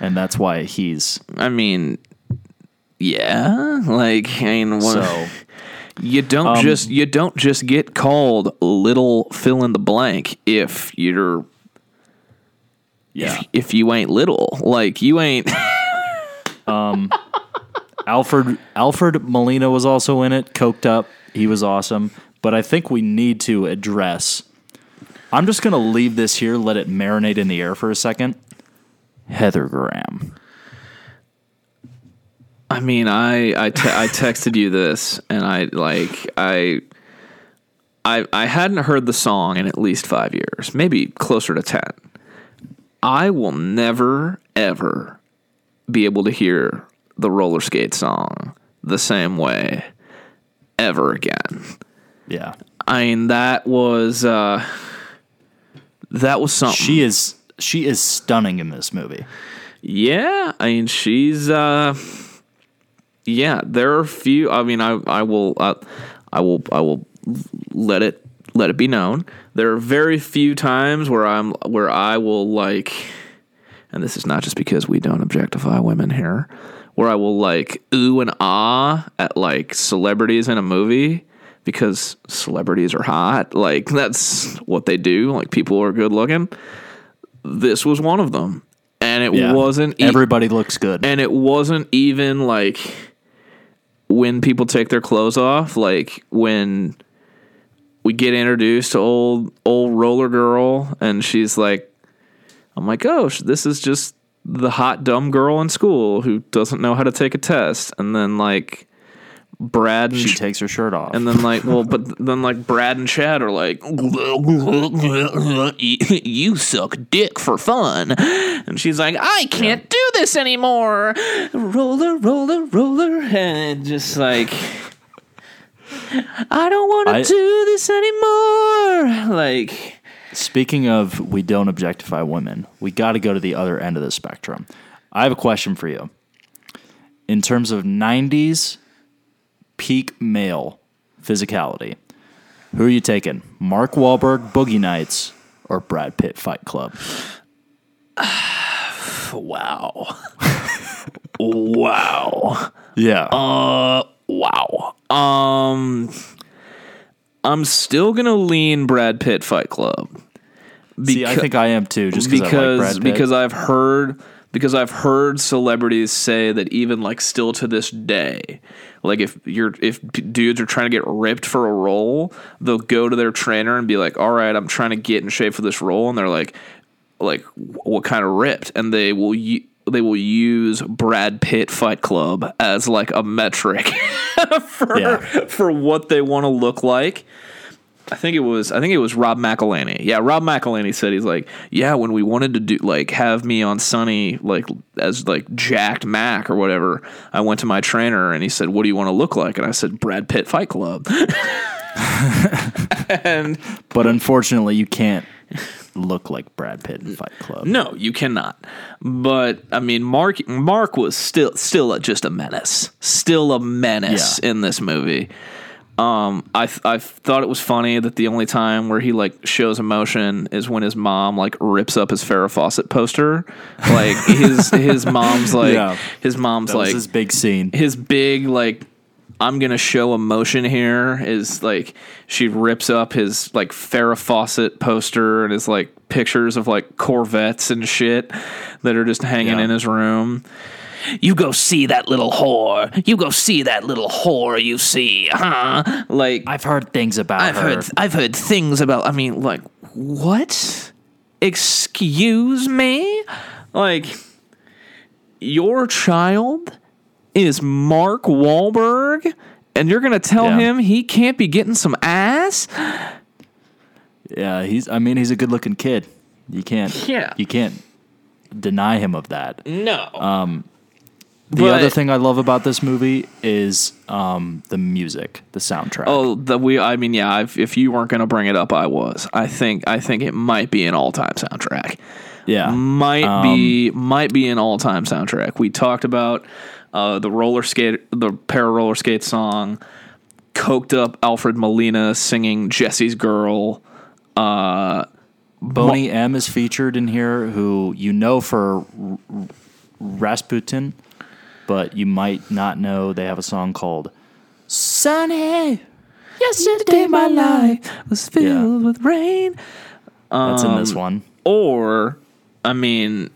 Speaker 5: and that's why he's
Speaker 1: I mean, yeah, like I mean, what,
Speaker 5: so.
Speaker 1: you don't just you don't just get called little fill in the blank if you're
Speaker 5: Yeah,
Speaker 1: if, if you ain't little, like you ain't.
Speaker 5: Um, Alfred Alfred Molina was also in it, coked up. He was awesome. But I think we need to address. I'm just gonna leave this here, let it marinate in the air for a second. Heather Graham.
Speaker 1: I mean, I I, te- I texted you this, and I like I. I, I hadn't heard the song in at least five years, maybe closer to 10. I will never, ever be able to hear the roller skate song the same way ever again.
Speaker 5: Yeah.
Speaker 1: I mean, that was, uh, that was something.
Speaker 5: She is she is stunning in this movie.
Speaker 1: Yeah, I mean she's uh yeah, there are a few I mean I I will uh, I will I will let it let it be known. There are very few times where I'm where I will like and this is not just because we don't objectify women here, where I will like ooh and ah at like celebrities in a movie because celebrities are hot. Like that's what they do. Like people are good looking. This was one of them and it
Speaker 5: Yeah.
Speaker 1: wasn't e-
Speaker 5: Everybody looks good.
Speaker 1: and it wasn't even like when people take their clothes off like when we get introduced to old old roller girl and she's like i'm like oh this is just the hot dumb girl in school who doesn't know how to take a test and then like brad and
Speaker 5: she
Speaker 1: Ch-
Speaker 5: takes her shirt off.
Speaker 1: and then like well but then like brad and chad are like you suck dick for fun and she's like i can't do this anymore roller roller roller and just like i don't want to do this anymore like
Speaker 5: Speaking of, we don't objectify women. We got to go to the other end of the spectrum. I have a question for you. In terms of '90s peak male physicality, who are you taking? Mark Wahlberg, Boogie Nights, or Brad Pitt, Fight Club?
Speaker 1: wow wow
Speaker 5: Yeah, Uh
Speaker 1: wow um i'm still gonna lean brad pitt fight club
Speaker 5: see, I think I am too. Just
Speaker 1: because
Speaker 5: I like Brad Pitt.
Speaker 1: because I've heard because I've heard celebrities say that even like still to this day, like if you're if dudes are trying to get ripped for a role, they'll go to their trainer and be like, "All right, I'm trying to get in shape for this role," and they're like, "Like what kind of ripped?" And they will. u- they will use Brad Pitt Fight Club as like a metric for
Speaker 5: Yeah.
Speaker 1: for what they want to look like. I think it was I think it was Rob McElhenney. Yeah, Rob McElhenney said he's like, yeah, when we wanted to do like have me on Sunny like as like jacked Mac or whatever, I went to my trainer and he said, "What do you want to look like?" And I said, "Brad Pitt Fight Club." and
Speaker 5: but unfortunately, you can't look like Brad Pitt in Fight Club.
Speaker 1: no, you cannot. But I mean, Mark Mark was still still a, just a menace, still a menace
Speaker 5: Yeah.
Speaker 1: in this movie. Um, I th- I thought it was funny that the only time where he like shows emotion is when his mom like rips up his Farrah Fawcett poster. Like his his mom's like
Speaker 5: Yeah.
Speaker 1: his mom's
Speaker 5: That
Speaker 1: like
Speaker 5: his big scene.
Speaker 1: his big like I'm gonna show emotion here is like she rips up his like Farrah Fawcett poster and his like pictures of like Corvettes and shit that are just hanging
Speaker 5: Yeah.
Speaker 1: in his room. You go see that little whore. You go see that little whore. You see, huh? Like
Speaker 5: I've heard things about
Speaker 1: I've
Speaker 5: her.
Speaker 1: heard I've heard things about I mean like what? Excuse me? Like your child is Mark Wahlberg and you're going to tell
Speaker 5: Yeah.
Speaker 1: him he can't be getting some ass?
Speaker 5: Yeah, he's. I mean, he's a good-looking kid. You can't.
Speaker 1: Yeah.
Speaker 5: You can't deny him of that.
Speaker 1: No.
Speaker 5: Um, The
Speaker 1: But-
Speaker 5: other thing I love about this movie is um, the music, the soundtrack.
Speaker 1: Oh, the we. I mean, yeah. If, if you weren't going to bring it up, I was. I think. I think it might be an all-time soundtrack.
Speaker 5: yeah.
Speaker 1: might be might be an all time soundtrack. We talked about uh, the roller skate, the para roller skate song, coked up Alfred Molina singing Jesse's Girl.
Speaker 5: Boney M is featured in here, who you know for R- Rasputin, but you might not know they have a song called "Sunny."
Speaker 1: Yesterday my life was filled
Speaker 5: Yeah.
Speaker 1: with rain.
Speaker 5: That's in
Speaker 1: Um,
Speaker 5: this one.
Speaker 1: Or, I mean,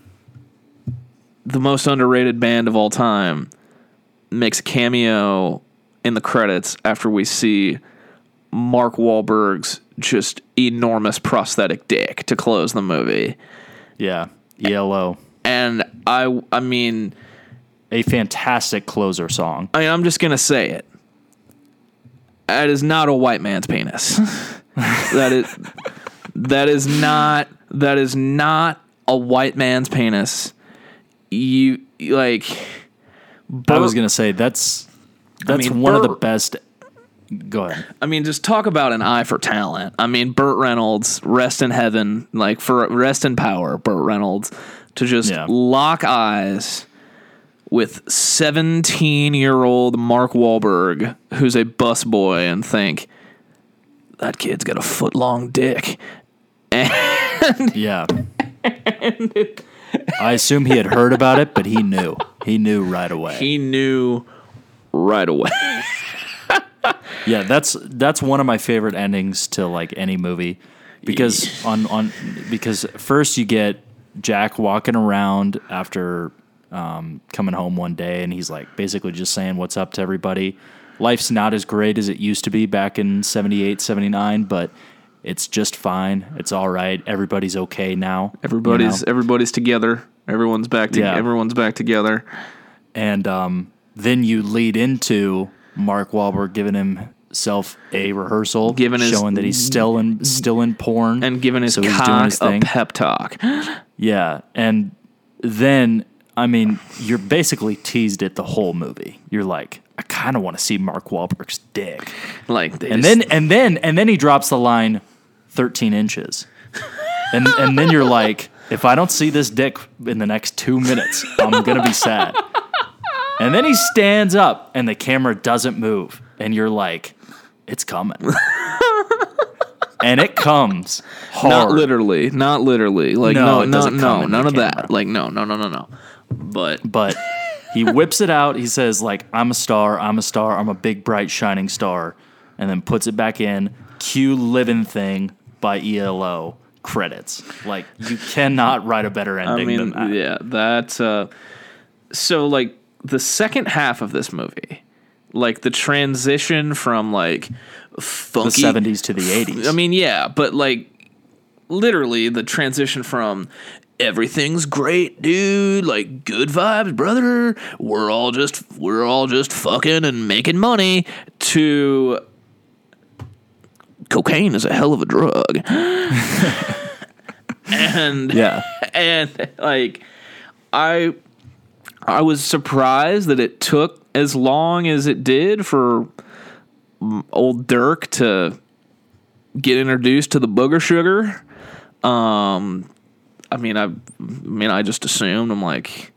Speaker 1: the most underrated band of all time makes a cameo in the credits after we see Mark Wahlberg's just enormous prosthetic dick to close the movie.
Speaker 5: Yeah, yellow.
Speaker 1: And I I mean,
Speaker 5: a fantastic closer song.
Speaker 1: I I'm just gonna say it. That is not a white man's penis. that is that is not that is not a white man's penis. You like
Speaker 5: I was gonna say that's that's
Speaker 1: mean,
Speaker 5: one of the best. Go ahead.
Speaker 1: I mean, just talk about an eye for talent. I mean, Burt Reynolds, rest in heaven, like for rest in power, Burt Reynolds, to just
Speaker 5: Yeah.
Speaker 1: lock eyes with 17 year old Mark Wahlberg, who's a busboy, and think, that kid's got a foot long dick.
Speaker 5: And Yeah. I assume he had heard about it, but he knew. He knew right away.
Speaker 1: He knew right away.
Speaker 5: Yeah, that's that's one of my favorite endings to like any movie because on on because first you get Jack walking around after um, coming home one day, and he's like basically just saying what's up to everybody. Life's not as great as it used to be back in 78, 79, but it's just fine. It's all right. Everybody's okay now. you
Speaker 1: Everybody's
Speaker 5: know?
Speaker 1: everybody's together. Everyone's back to
Speaker 5: Yeah.
Speaker 1: everyone's back together.
Speaker 5: and um, then you lead into Mark Wahlberg giving himself a rehearsal,
Speaker 1: Giving his-
Speaker 5: showing that he's still in still in porn
Speaker 1: And giving his
Speaker 5: so he's doing
Speaker 1: cock
Speaker 5: his
Speaker 1: a pep talk.
Speaker 5: Yeah, and then I mean, you're basically teased it the whole movie. You're like, I kind of want to see Mark Wahlberg's dick,
Speaker 1: Like they
Speaker 5: and
Speaker 1: just-
Speaker 5: then and then and then he drops the line, thirteen inches, and and then you're like, if I don't see this dick in the next two minutes, I'm gonna be sad. And then he stands up, and the camera doesn't move, and you're like, it's coming. and it comes hard.
Speaker 1: not literally, not literally. Like
Speaker 5: No,
Speaker 1: no,
Speaker 5: it
Speaker 1: no,
Speaker 5: doesn't
Speaker 1: no, none of that. Like no, no, no, no, no. But
Speaker 5: but he whips it out. He says like, "I'm a star. I'm a star. I'm a big, bright, shining star," and then puts it back in. Cue "Living Thing" by ELO credits. Like you cannot write a better ending.
Speaker 1: I mean,
Speaker 5: than that.
Speaker 1: yeah, that's uh so like the second half of this movie, like the transition from like
Speaker 5: The
Speaker 1: funky
Speaker 5: '70s to the '80s.
Speaker 1: I mean, yeah, but like literally the transition from everything's great, dude, like good vibes, brother. We're all just we're all just fucking and making money to cocaine is a hell of a drug. and
Speaker 5: yeah,
Speaker 1: and like I I was surprised that it took as long as it did for old Dirk to get introduced to the booger sugar. Um I mean I, I mean I just assumed I'm like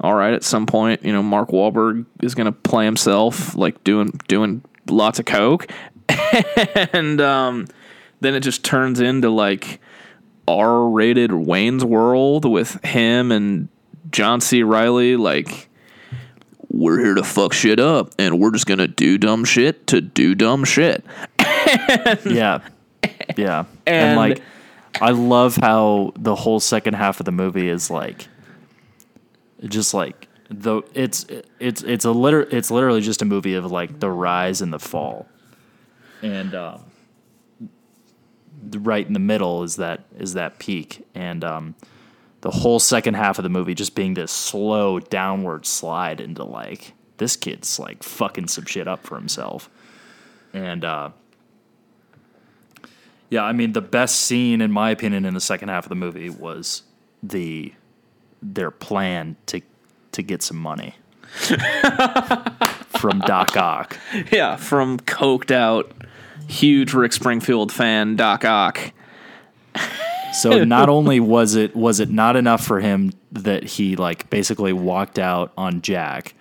Speaker 1: all right at some point you know Mark Wahlberg is going to play himself like doing doing lots of coke and um then it just turns into like R-rated Wayne's World with him and John C. Reilly. Like, we're here to fuck shit up, and we're just gonna do dumb shit to do dumb shit.
Speaker 5: yeah, yeah. And,
Speaker 1: And-
Speaker 5: like, I love how the whole second half of the movie is like, just like the it's it's it's a liter it's literally just a movie of like the rise and the fall, and um, right in the middle is that is that peak, and um, the whole second half of the movie just being this slow downward slide into like this kid's like fucking some shit up for himself, and uh, yeah, I mean the best scene in my opinion in the second half of the movie was the their plan to to get some money from Doc Ock.
Speaker 1: Yeah, from coked out, huge Rick Springfield fan Doc Ock.
Speaker 5: So not only was it was it not enough for him that he like basically walked out on Jack,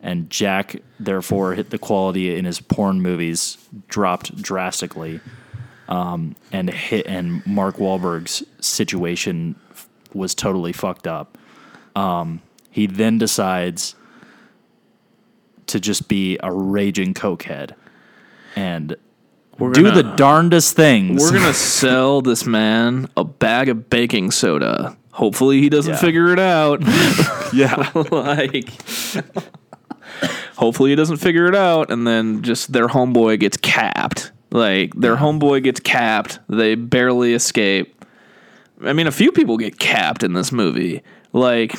Speaker 5: and Jack therefore hit the quality in his porn movies dropped drastically, um, and hit and Mark Wahlberg's situation f- was totally fucked up. Um, he then decides to just be a raging cokehead and
Speaker 1: We're
Speaker 5: do
Speaker 1: gonna-
Speaker 5: the darndest things.
Speaker 1: We're gonna sell this man a bag of baking soda. Hopefully, he doesn't
Speaker 5: Yeah.
Speaker 1: figure it out.
Speaker 5: yeah.
Speaker 1: like hopefully he doesn't figure it out and then just their homeboy gets capped like their homeboy gets capped. They barely escape. I mean a few people get capped in this movie. Like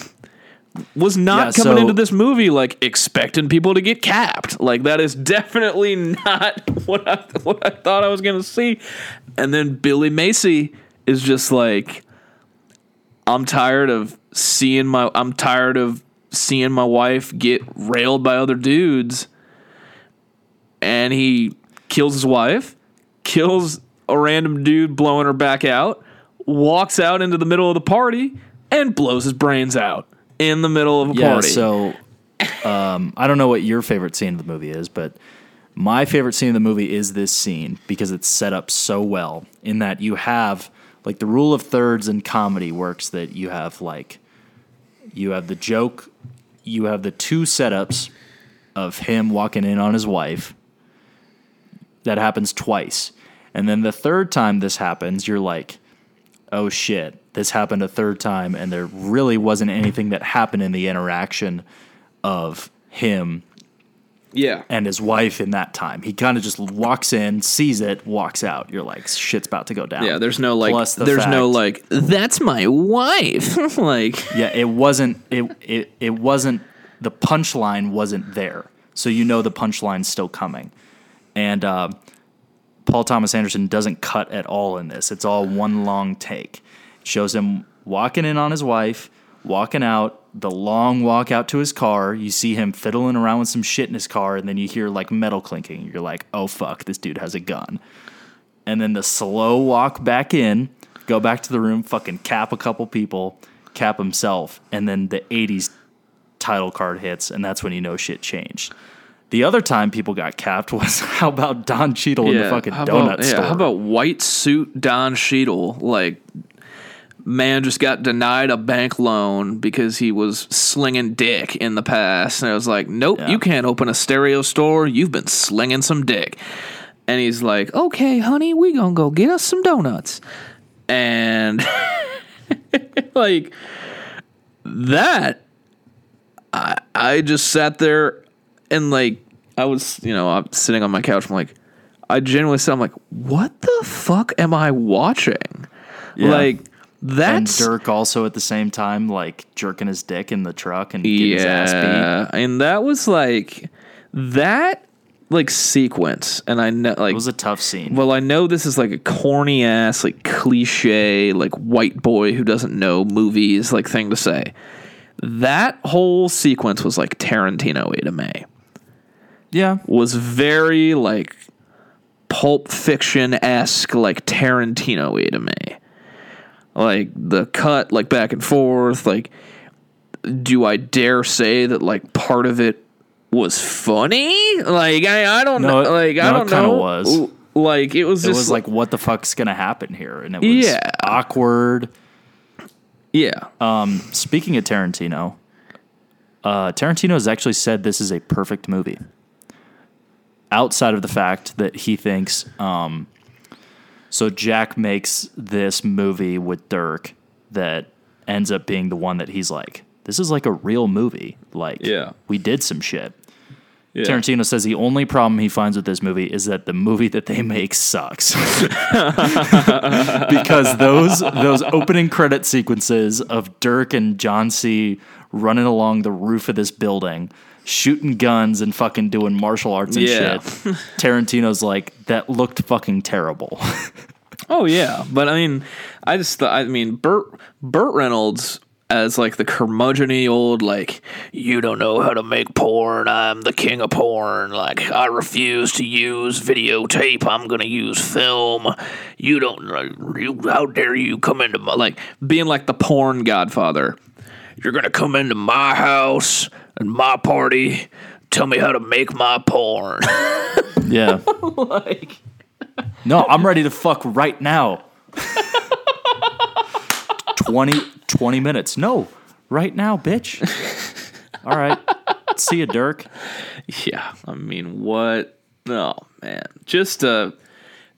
Speaker 1: was not
Speaker 5: Yeah,
Speaker 1: coming
Speaker 5: so-
Speaker 1: into this movie like expecting people to get capped. Like that is definitely not what i what i thought i was going to see. And then billy macy is just like I'm tired of seeing my I'm tired of seeing my wife get railed by other dudes. And he kills his wife, kills a random dude blowing her back out, walks out into the middle of the party and blows his brains out in the middle of a party.
Speaker 5: Yeah,
Speaker 1: party.
Speaker 5: so um, I don't know what your favorite scene of the movie is, but my favorite scene of the movie is this scene because it's set up so well in that you have like the rule of thirds in comedy works that you have like you have the joke, you have the two setups of him walking in on his wife. That happens twice. And then the third time this happens, you're like, oh shit, this happened a third time, and there really wasn't anything that happened in the interaction of him
Speaker 1: Yeah.
Speaker 5: and his wife in that time. He kind of just walks in, sees it, walks out. You're like, shit's about to go down.
Speaker 1: Yeah, there's no like
Speaker 5: Plus the
Speaker 1: there's no like that's my wife. like
Speaker 5: Yeah, it wasn't. It it it wasn't. The punchline wasn't there, so you know the punchline's still coming. And uh, Paul Thomas Anderson doesn't cut at all in this. It's all one long take. It shows him walking in on his wife, walking out. The long walk out to his car. You see him fiddling around with some shit in his car, and then you hear like metal clinking. You're like, "Oh fuck, this dude has a gun." and then the slow walk back in, go back to the room, fucking cap a couple people, cap himself, and then the 80s title card hits, and that's when you know shit changed. The other time people got capped was how about Don Cheadle in the fucking donut
Speaker 1: about,
Speaker 5: store?
Speaker 1: Yeah, how about white suit Don Cheadle? Like, man just got denied a bank loan because he was slinging dick in the past. And I was like, nope,
Speaker 5: Yeah.
Speaker 1: you can't open a stereo store. You've been slinging some dick. And he's like, okay, honey, we gonna go get us some donuts. And like that, I I just sat there and like I was, you know, I'm sitting on my couch. I'm like, I genuinely said, I'm like, what the fuck am I watching?
Speaker 5: Yeah.
Speaker 1: Like
Speaker 5: and
Speaker 1: that's
Speaker 5: Dirk also at the same time, like jerking his dick in the truck and getting his ass beat.
Speaker 1: yeah, and that was like that like sequence, and I know like
Speaker 5: It was a tough scene.
Speaker 1: Well, I know this is like a corny ass, like cliche, like white boy who doesn't know movies, like thing to say. That whole sequence was like Tarantino A to May.
Speaker 5: Yeah,
Speaker 1: Was very like pulp fiction esque, like Tarantino A to me. Like the cut, like back and forth. Like, do I dare say that like part of it was funny? Like, I, I don't
Speaker 5: No,
Speaker 1: know. Like, I
Speaker 5: no, it
Speaker 1: don't know.
Speaker 5: was.
Speaker 1: Like, it was just it
Speaker 5: was like, what the fuck's gonna happen here? And it was
Speaker 1: Yeah.
Speaker 5: awkward.
Speaker 1: yeah.
Speaker 5: Um, Speaking of Tarantino, uh, Tarantino has actually said this is a perfect movie. Outside of the fact that he thinks, um, so Jack makes this movie with Dirk that ends up being the one that he's like, this is like a real movie. Like,
Speaker 1: Yeah.
Speaker 5: we did some shit.
Speaker 1: yeah.
Speaker 5: Tarantino says the only problem he finds with this movie is that the movie that they make sucks. because those those opening credit sequences of Dirk and John C running along the roof of this building, shooting guns and fucking doing martial arts and
Speaker 1: Yeah.
Speaker 5: shit. Tarantino's like that looked fucking terrible.
Speaker 1: Oh yeah, but I mean, I just thought, I mean, Burt Burt Reynolds as like the curmudgeony old like you don't know how to make porn. I'm the king of porn. Like I refuse to use videotape. I'm gonna use film. You don't. You, how dare you come into my like being like the porn godfather? You're gonna come into my house and my party. Tell me how to make my porn.
Speaker 5: yeah.
Speaker 1: like
Speaker 5: No, I'm ready to fuck right now. 20, 20 minutes. No, right now, bitch. All right. See you, Dirk.
Speaker 1: Yeah, I mean, what? Oh man, just a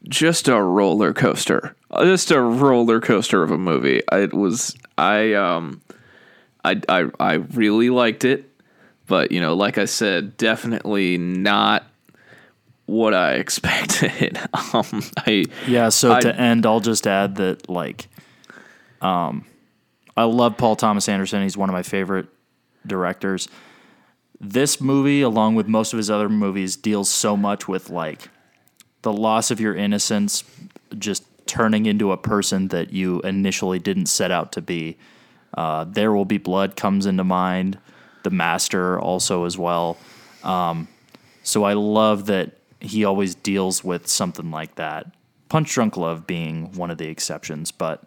Speaker 1: just a roller coaster, just a roller coaster of a movie. It was I um I I I really liked it, but you know, like I said, definitely not what I expected. um, I
Speaker 5: Yeah, so
Speaker 1: I-
Speaker 5: to end, I'll just add that like um I love Paul Thomas Anderson. He's one of my favorite directors. This movie, along with most of his other movies, deals so much with like the loss of your innocence, just turning into a person that you initially didn't set out to be. Uh, there Will Be Blood comes into mind. The Master also as well. Um, so I love that he always deals with something like that. Punch Drunk Love being one of the exceptions, but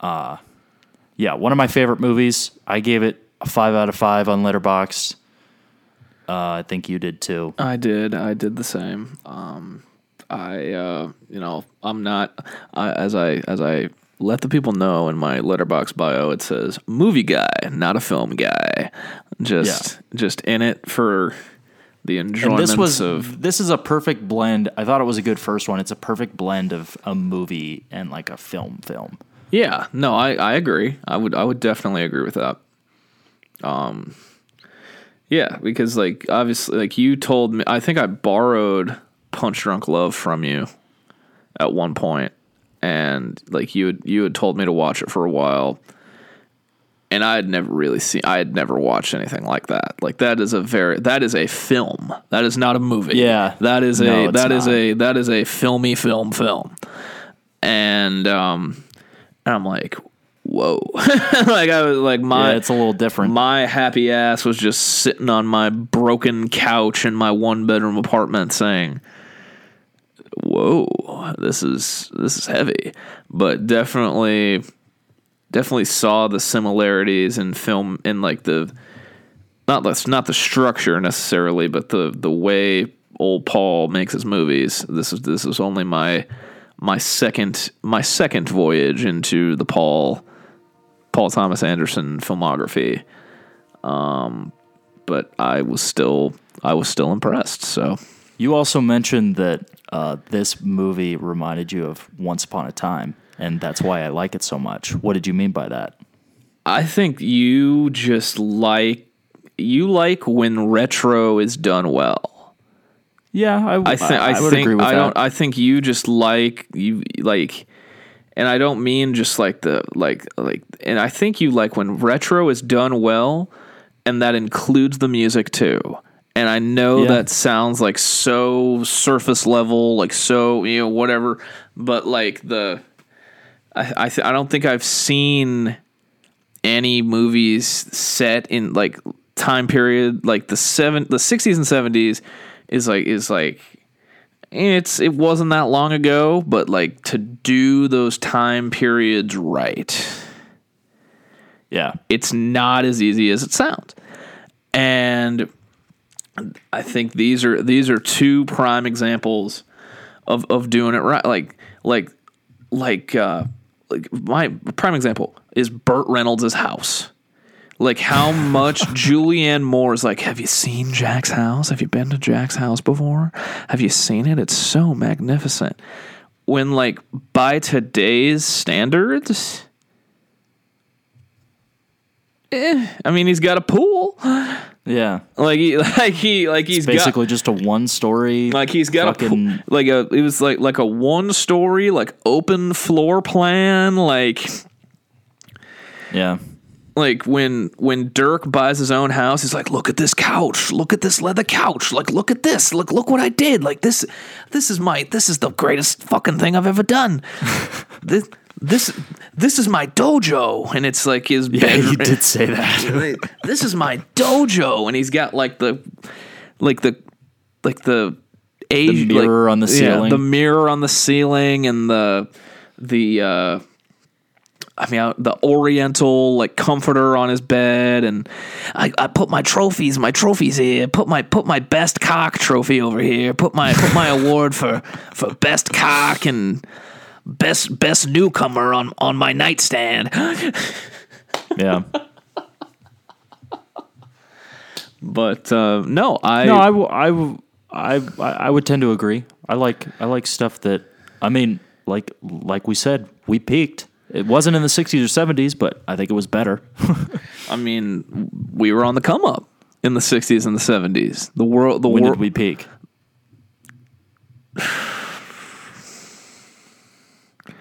Speaker 5: uh, yeah, one of my favorite movies. I gave it a five out of five on Letterboxd. Uh, I think you did too.
Speaker 1: I did. I did the same. Um, I, uh, you know, I'm not I, as I as I let the people know in my Letterboxd bio. It says movie guy, not a film guy. Just just in it for the enjoyment
Speaker 5: this was
Speaker 1: of.
Speaker 5: this is a perfect blend. I thought it was a good first one. It's a perfect blend of a movie and like a film film.
Speaker 1: Yeah, no, I, I agree. I would I would definitely agree with that. Um, yeah, because like obviously, like you told me, I think I borrowed Punch Drunk Love from you at one point, and like you had you had told me to watch it for a while, and I had never really seen, I had never watched anything like that. Like that is a very that is a film. That is not a movie.
Speaker 5: Yeah.
Speaker 1: that is
Speaker 5: No,
Speaker 1: a that is a that is a filmy film film, and um, and I'm like, whoa, like I was like my
Speaker 5: yeah, it's a little different.
Speaker 1: my happy ass was just sitting on my broken couch in my one bedroom apartment saying, "Whoa, this is this is heavy." But definitely definitely saw the similarities in film in like the not the not the structure necessarily, but the the way old Paul makes his movies. This is this is only my my second my second voyage into the Paul Paul Thomas Anderson filmography. Um, but I was still I was still impressed. So
Speaker 5: You also mentioned that uh, this movie reminded you of Once Upon a Time, and that's why I like it so much. What did you mean by that?
Speaker 1: I think you just like you like when retro is done well.
Speaker 5: Yeah, I,
Speaker 1: I think I,
Speaker 5: would
Speaker 1: think
Speaker 5: agree with
Speaker 1: I
Speaker 5: that.
Speaker 1: don't I think you just like you like and I don't mean just like the like like and I think you like when retro is done well and that includes the music too. And I know
Speaker 5: Yeah.
Speaker 1: that sounds like so surface level, like so, you know, whatever, but like the I I, th- I don't think I've seen any movies set in like time period like the seven the 60s and 70s is like is like it's it wasn't that long ago but like to do those time periods right
Speaker 5: yeah,
Speaker 1: it's not as easy as it sounds and i think these are these are two prime examples of of doing it right like like like uh like my prime example is Burt Reynolds' house. Like how much Julianne Moore is like, have you seen Jack's house? Have you been to Jack's house before? Have you seen it? It's so magnificent. When like by today's standards, eh, I mean he's got a pool.
Speaker 5: Yeah.
Speaker 1: Like he like he like he's got
Speaker 5: Basically, just a one-story.
Speaker 1: like he's got
Speaker 5: fucking.
Speaker 1: pool, like a it was like like a one story like open floor plan like
Speaker 5: yeah,
Speaker 1: like when when Dirk buys his own house, he's like, "Look at this couch. Look at this leather couch. Like, look at this. Look, look what I did. Like this, this is my this is the greatest fucking thing I've ever done. this this this is my dojo." And it's like his
Speaker 5: yeah,
Speaker 1: bedroom.
Speaker 5: you did say that.
Speaker 1: this is my dojo, and he's got like the like the like the age
Speaker 5: mirror
Speaker 1: like-
Speaker 5: on the
Speaker 1: yeah,
Speaker 5: ceiling.
Speaker 1: the mirror on the ceiling, and the the. uh I mean, uh, the Oriental like comforter on his bed, and I, I put my trophies, my trophies here. Put my put my best cock trophy over here. Put my put my award for for best cock and best best newcomer on on my nightstand.
Speaker 5: yeah.
Speaker 1: But uh, no, I
Speaker 5: No, I, w- I, w- I, I I would tend to agree. I like I like stuff that I mean, like like we said, we peaked. It wasn't in the '60s or '70s, but I think it was better.
Speaker 1: I mean, we were on the come up in the '60s and the '70s. The world, the
Speaker 5: when
Speaker 1: world.
Speaker 5: did we peak?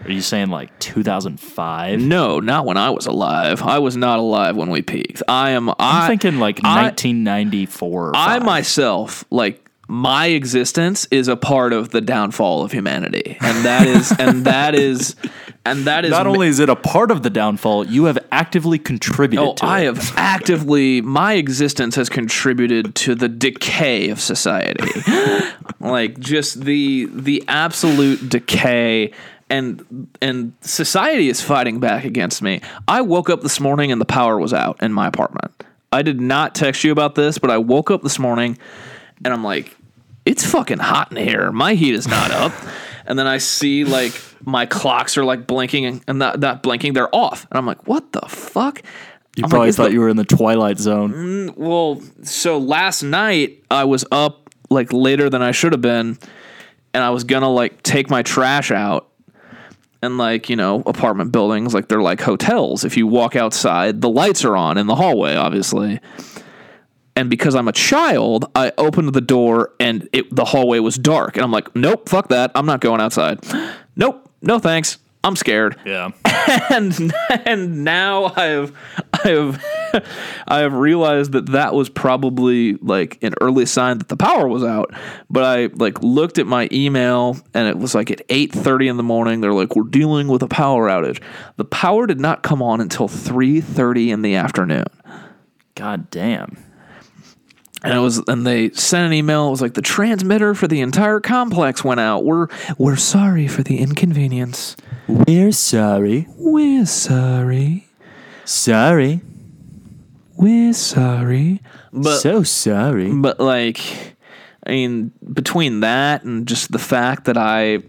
Speaker 5: Are you saying like 2005?
Speaker 1: no, not when I was alive. I was not alive when we peaked. I am.
Speaker 5: I'm thinking like
Speaker 1: I-
Speaker 5: 1994. Or
Speaker 1: I myself, like my existence, is a part of the downfall of humanity, and that is, and that is, and that is
Speaker 5: Not only is it a part of the downfall, you have actively contributed
Speaker 1: Oh,
Speaker 5: to
Speaker 1: I
Speaker 5: it.
Speaker 1: have actively, my existence has contributed to the decay of society. like just the the absolute decay and and society is fighting back against me. I woke up this morning and the power was out in my apartment. I did not text you about this, but I woke up this morning and I'm like, it's fucking hot in here. My heat is not up. and then I see like my clocks are like blinking and, not, not blinking, they're off. And I'm like, what the fuck?
Speaker 5: you
Speaker 1: I'm
Speaker 5: probably
Speaker 1: like,
Speaker 5: thought
Speaker 1: the-
Speaker 5: you were in the twilight zone.
Speaker 1: Mm, well, so last night I was up like later than I should have been, and I was gonna like take my trash out, And like, you know, apartment buildings, like they're like hotels. If you walk outside, the lights are on in the hallway, obviously. And because I'm a child, I opened the door and it, the hallway was dark. And I'm like, nope, fuck that. I'm not going outside. Nope, no thanks. I'm scared.
Speaker 5: Yeah.
Speaker 1: And and now I've I've I have realized that that was probably like an early sign that the power was out. But I like looked at my email and it was like at 8:30 in the morning. They're like, "We're dealing with a power outage." The power did not come on until 3:30 in the afternoon.
Speaker 5: God damn.
Speaker 1: And it was, and they sent an email. It was like the transmitter for the entire complex went out. We're we're sorry for the inconvenience.
Speaker 5: We're sorry.
Speaker 1: We're sorry.
Speaker 5: Sorry.
Speaker 1: We're sorry. But
Speaker 5: so sorry.
Speaker 1: but like, I mean, between that and just the fact that I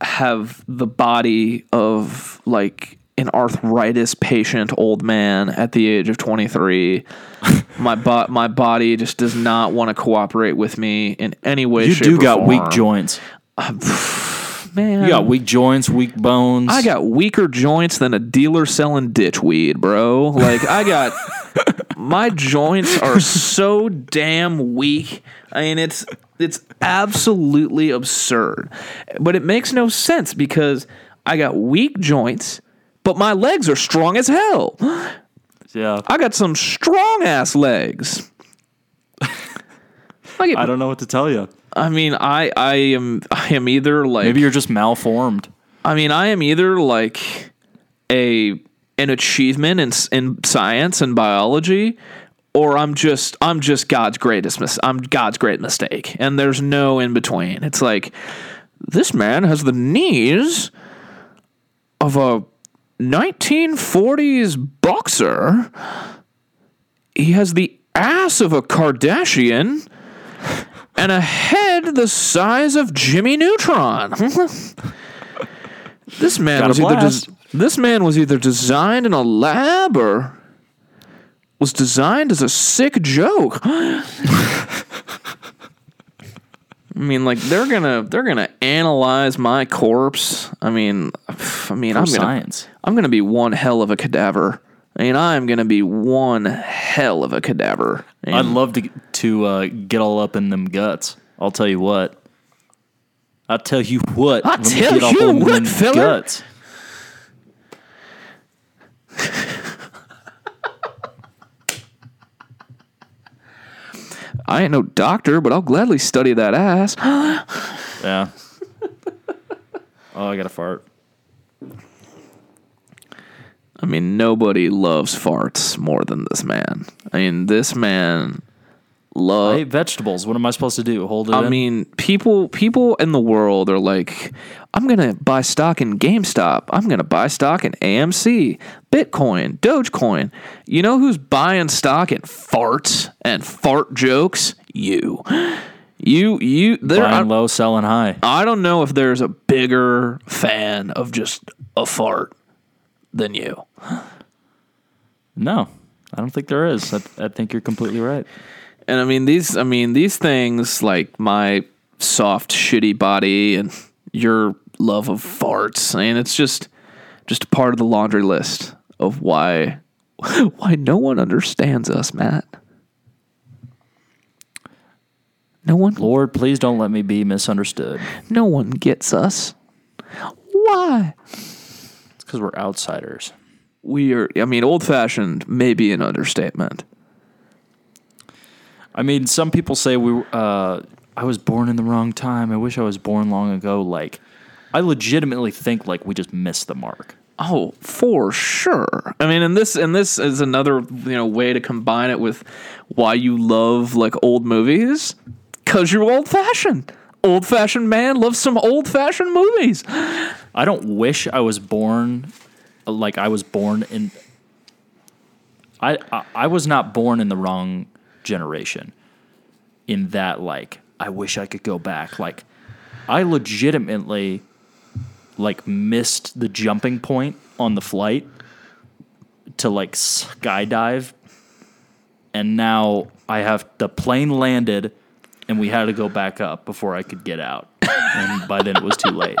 Speaker 1: have the body of like an arthritis patient old man at the age of 23 my bo- my body just does not want to cooperate with me in any way
Speaker 5: You
Speaker 1: shape,
Speaker 5: do
Speaker 1: or
Speaker 5: got weak joints.
Speaker 1: man
Speaker 5: You got weak joints, weak bones.
Speaker 1: I got weaker joints than a dealer selling ditch weed, bro. Like I got my joints are so damn weak. I mean it's it's absolutely absurd. But it makes no sense because I got weak joints, but my legs are strong as hell.
Speaker 5: yeah.
Speaker 1: I got some strong ass legs. Like
Speaker 5: I don't know what to tell you.
Speaker 1: I mean, I I am I am either like
Speaker 5: Maybe you're just malformed.
Speaker 1: I mean, I am either like a an achievement in in science and biology, or I'm just I'm just God's greatest mis- I'm God's great mistake, and there's no in between. It's like this man has the knees of a 1940s boxer. He has the ass of a Kardashian. And a head the size of Jimmy Neutron. This man
Speaker 5: Got
Speaker 1: was either des- this man was either designed in a lab or was designed as a sick joke. I mean, like they're gonna they're gonna analyze my corpse. I mean, I mean, I'm gonna
Speaker 5: science.
Speaker 1: I'm gonna be one hell of a cadaver. I mean, I'm gonna be one hell of a cadaver. And
Speaker 5: I'd love to to uh, get all up in them guts. I'll tell you what. I'll tell you what.
Speaker 1: I'll tell
Speaker 5: get
Speaker 1: you what, fella.
Speaker 5: Guts.
Speaker 1: I ain't no doctor, but I'll gladly study that ass.
Speaker 5: Yeah. oh, I got a fart.
Speaker 1: I mean, nobody loves farts more than this man. I mean, this man loves.
Speaker 5: I
Speaker 1: love.
Speaker 5: ate vegetables. What am I supposed to do? Hold it
Speaker 1: I
Speaker 5: in?
Speaker 1: mean, people people in the world are like, I'm gonna buy stock in GameStop. I'm gonna buy stock in AMC, Bitcoin, Dogecoin. You know who's buying stock in farts and fart jokes? You, you, you they're
Speaker 5: buying low, selling high.
Speaker 1: I don't know if there's a bigger fan of just a fart than you.
Speaker 5: No, I don't think there is. I, I think you're completely right.
Speaker 1: And I mean these I mean these things like my soft shitty body and your love of farts. I mean it's just just a part of the laundry list of why why no one understands us, Matt. No one
Speaker 5: Lord, please don't let me be misunderstood.
Speaker 1: no one gets us. Why?
Speaker 5: Because we're outsiders.
Speaker 1: We are I mean old fashioned may be an understatement.
Speaker 5: I mean, some people say we. Uh, I was born in the wrong time. I wish I was born long ago. Like, I legitimately think like we just missed the mark.
Speaker 1: Oh, for sure. I mean, and this and this is another you know way to combine it with why you love like old movies because you're old fashioned. Old fashioned man loves some old fashioned movies.
Speaker 5: I don't wish I was born like I was born in. I, I I was not born in the wrong generation. In that, like, I wish I could go back. Like, I legitimately like missed the jumping point on the flight to like skydive, and now I have the plane landed, and we had to go back up before I could get out, and by then it was too late.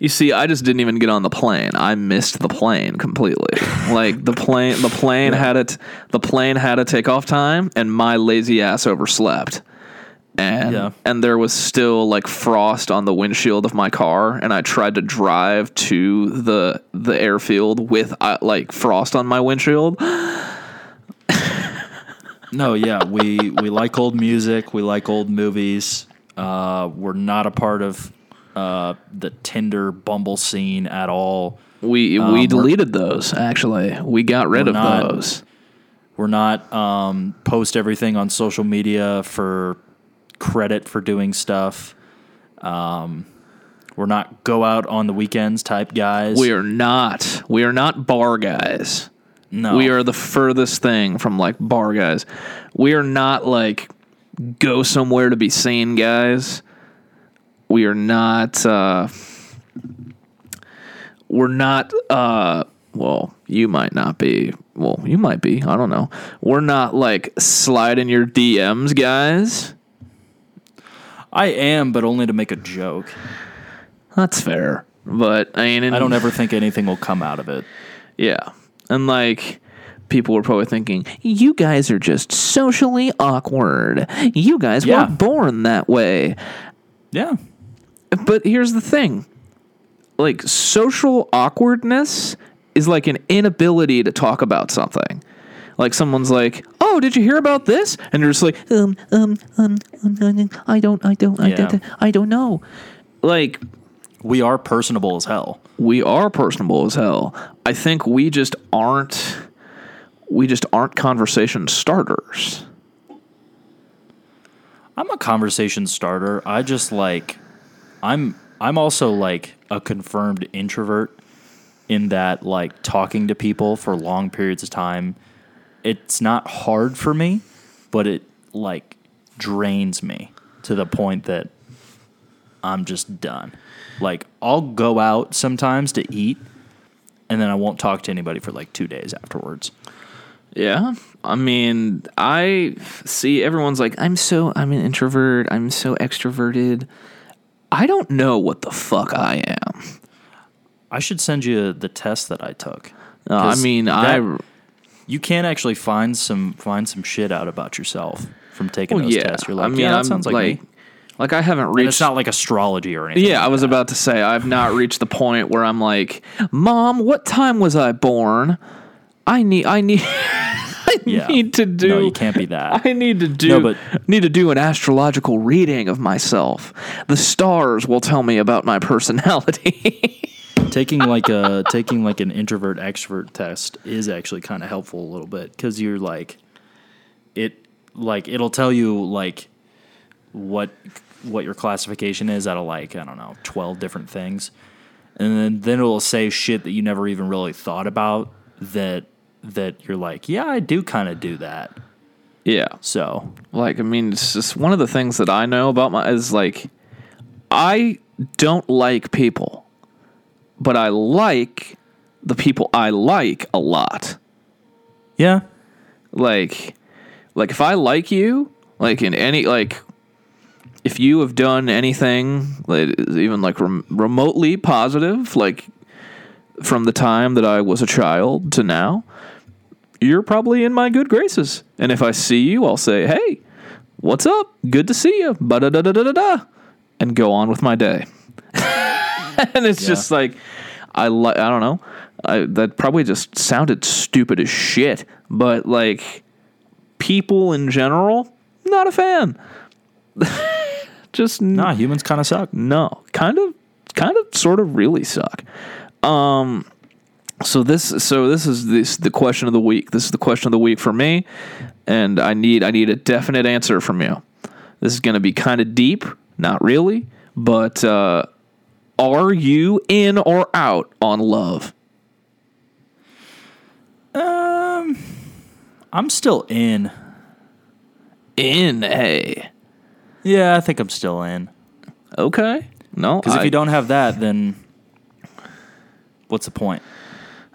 Speaker 1: You see, I just didn't even get on the plane. I missed the plane completely. like the plane, the plane had it. The plane had a takeoff time, and my lazy ass overslept. And
Speaker 5: Yeah.
Speaker 1: and there was still like frost on the windshield of my car, and I tried to drive to the the airfield with uh, like frost on my windshield.
Speaker 5: No, yeah, we we like old music. We like old movies. Uh, we're not a part of uh, the Tinder Bumble scene at all.
Speaker 1: We
Speaker 5: Um,
Speaker 1: we deleted those. Actually, we got rid of
Speaker 5: not-
Speaker 1: those.
Speaker 5: We're not um, post everything on social media for credit for doing stuff. Um, we're not go out on the weekends type guys.
Speaker 1: We are not. We are not bar guys.
Speaker 5: no.
Speaker 1: We are the furthest thing from like bar guys. We are not like go somewhere to be seen guys. We are not uh we're not uh well, you might not be. Well, you might be. I don't know. We're not like sliding your DMs guys.
Speaker 5: I am, but only to make a joke.
Speaker 1: That's fair. But I mean,
Speaker 5: I don't ever think anything will come out of it.
Speaker 1: Yeah. And like people were probably thinking, you guys are just socially awkward. You guys
Speaker 5: Yeah.
Speaker 1: weren't born that way.
Speaker 5: Yeah.
Speaker 1: But here's the thing. Like social awkwardness is like an inability to talk about something. Like someone's like, "Oh, did you hear about this?" And you're just like, "Um, um, um, um, um, I don't, I don't, I
Speaker 5: Yeah.
Speaker 1: don't, I don't know." Like
Speaker 5: We are personable as hell.
Speaker 1: we are personable as hell. I think we just aren't we just aren't conversation starters.
Speaker 5: I'm a conversation starter. I just like I'm I'm also like a confirmed introvert in that like talking to people for long periods of time it's not hard for me, but it like drains me to the point that I'm just done. Like I'll go out sometimes to eat and then I won't talk to anybody for like 2 days afterwards.
Speaker 1: Yeah. I mean, I see everyone's like, I'm so, I'm an introvert. I'm so extroverted. I don't know what the fuck I am.
Speaker 5: I should send you the test that I took.
Speaker 1: Uh, I mean,
Speaker 5: that-
Speaker 1: I,
Speaker 5: you can actually find some find some shit out about yourself from taking
Speaker 1: well,
Speaker 5: those
Speaker 1: yeah.
Speaker 5: tests. You're
Speaker 1: I
Speaker 5: like,
Speaker 1: mean,
Speaker 5: yeah, that
Speaker 1: I'm
Speaker 5: sounds like,
Speaker 1: like,
Speaker 5: me.
Speaker 1: like I haven't
Speaker 5: And
Speaker 1: reached.
Speaker 5: it's not like astrology or anything.
Speaker 1: yeah, I was
Speaker 5: that.
Speaker 1: about to say I've not reached the point where I'm like, Mom, what time was I born? I need, I need, I
Speaker 5: Yeah.
Speaker 1: need to do.
Speaker 5: No, you can't be that.
Speaker 1: I need to do
Speaker 5: No, but-
Speaker 1: need to do an astrological reading of myself. The stars will tell me about my personality.
Speaker 5: taking like a taking like an introvert extrovert test is actually kind of helpful a little bit because you're like it like it'll tell you like what what your classification is out of like I don't know twelve different things, and then then it'll say shit that you never even really thought about that that you're like yeah I do kind of do that
Speaker 1: yeah.
Speaker 5: so
Speaker 1: Like I mean, it's just one of the things that I know about my is like I don't like people, but I like the people I like a lot.
Speaker 5: yeah
Speaker 1: like like if i like you like in any like if you have done anything like even like rem- remotely positive like from the time that i was a child to now you're probably in my good graces. And if i see you i'll say hey what's up? Good to see you. Da da da da da da and go on with my day. And it's just like i like i don't know. I, that probably just sounded stupid as shit. But like people in general not a fan. Just
Speaker 5: nah humans kind of suck.
Speaker 1: no kind of kind of sort of really suck. Um so this so this is this the question of the week. This is the question of the week for me and i need i need a definite answer from you. This is going to be kind of deep not really but uh are you in or out on love?
Speaker 5: Um, I'm still in.
Speaker 1: In a.
Speaker 5: yeah I think I'm still in.
Speaker 1: Okay. No
Speaker 5: because if you don't have that then what's the point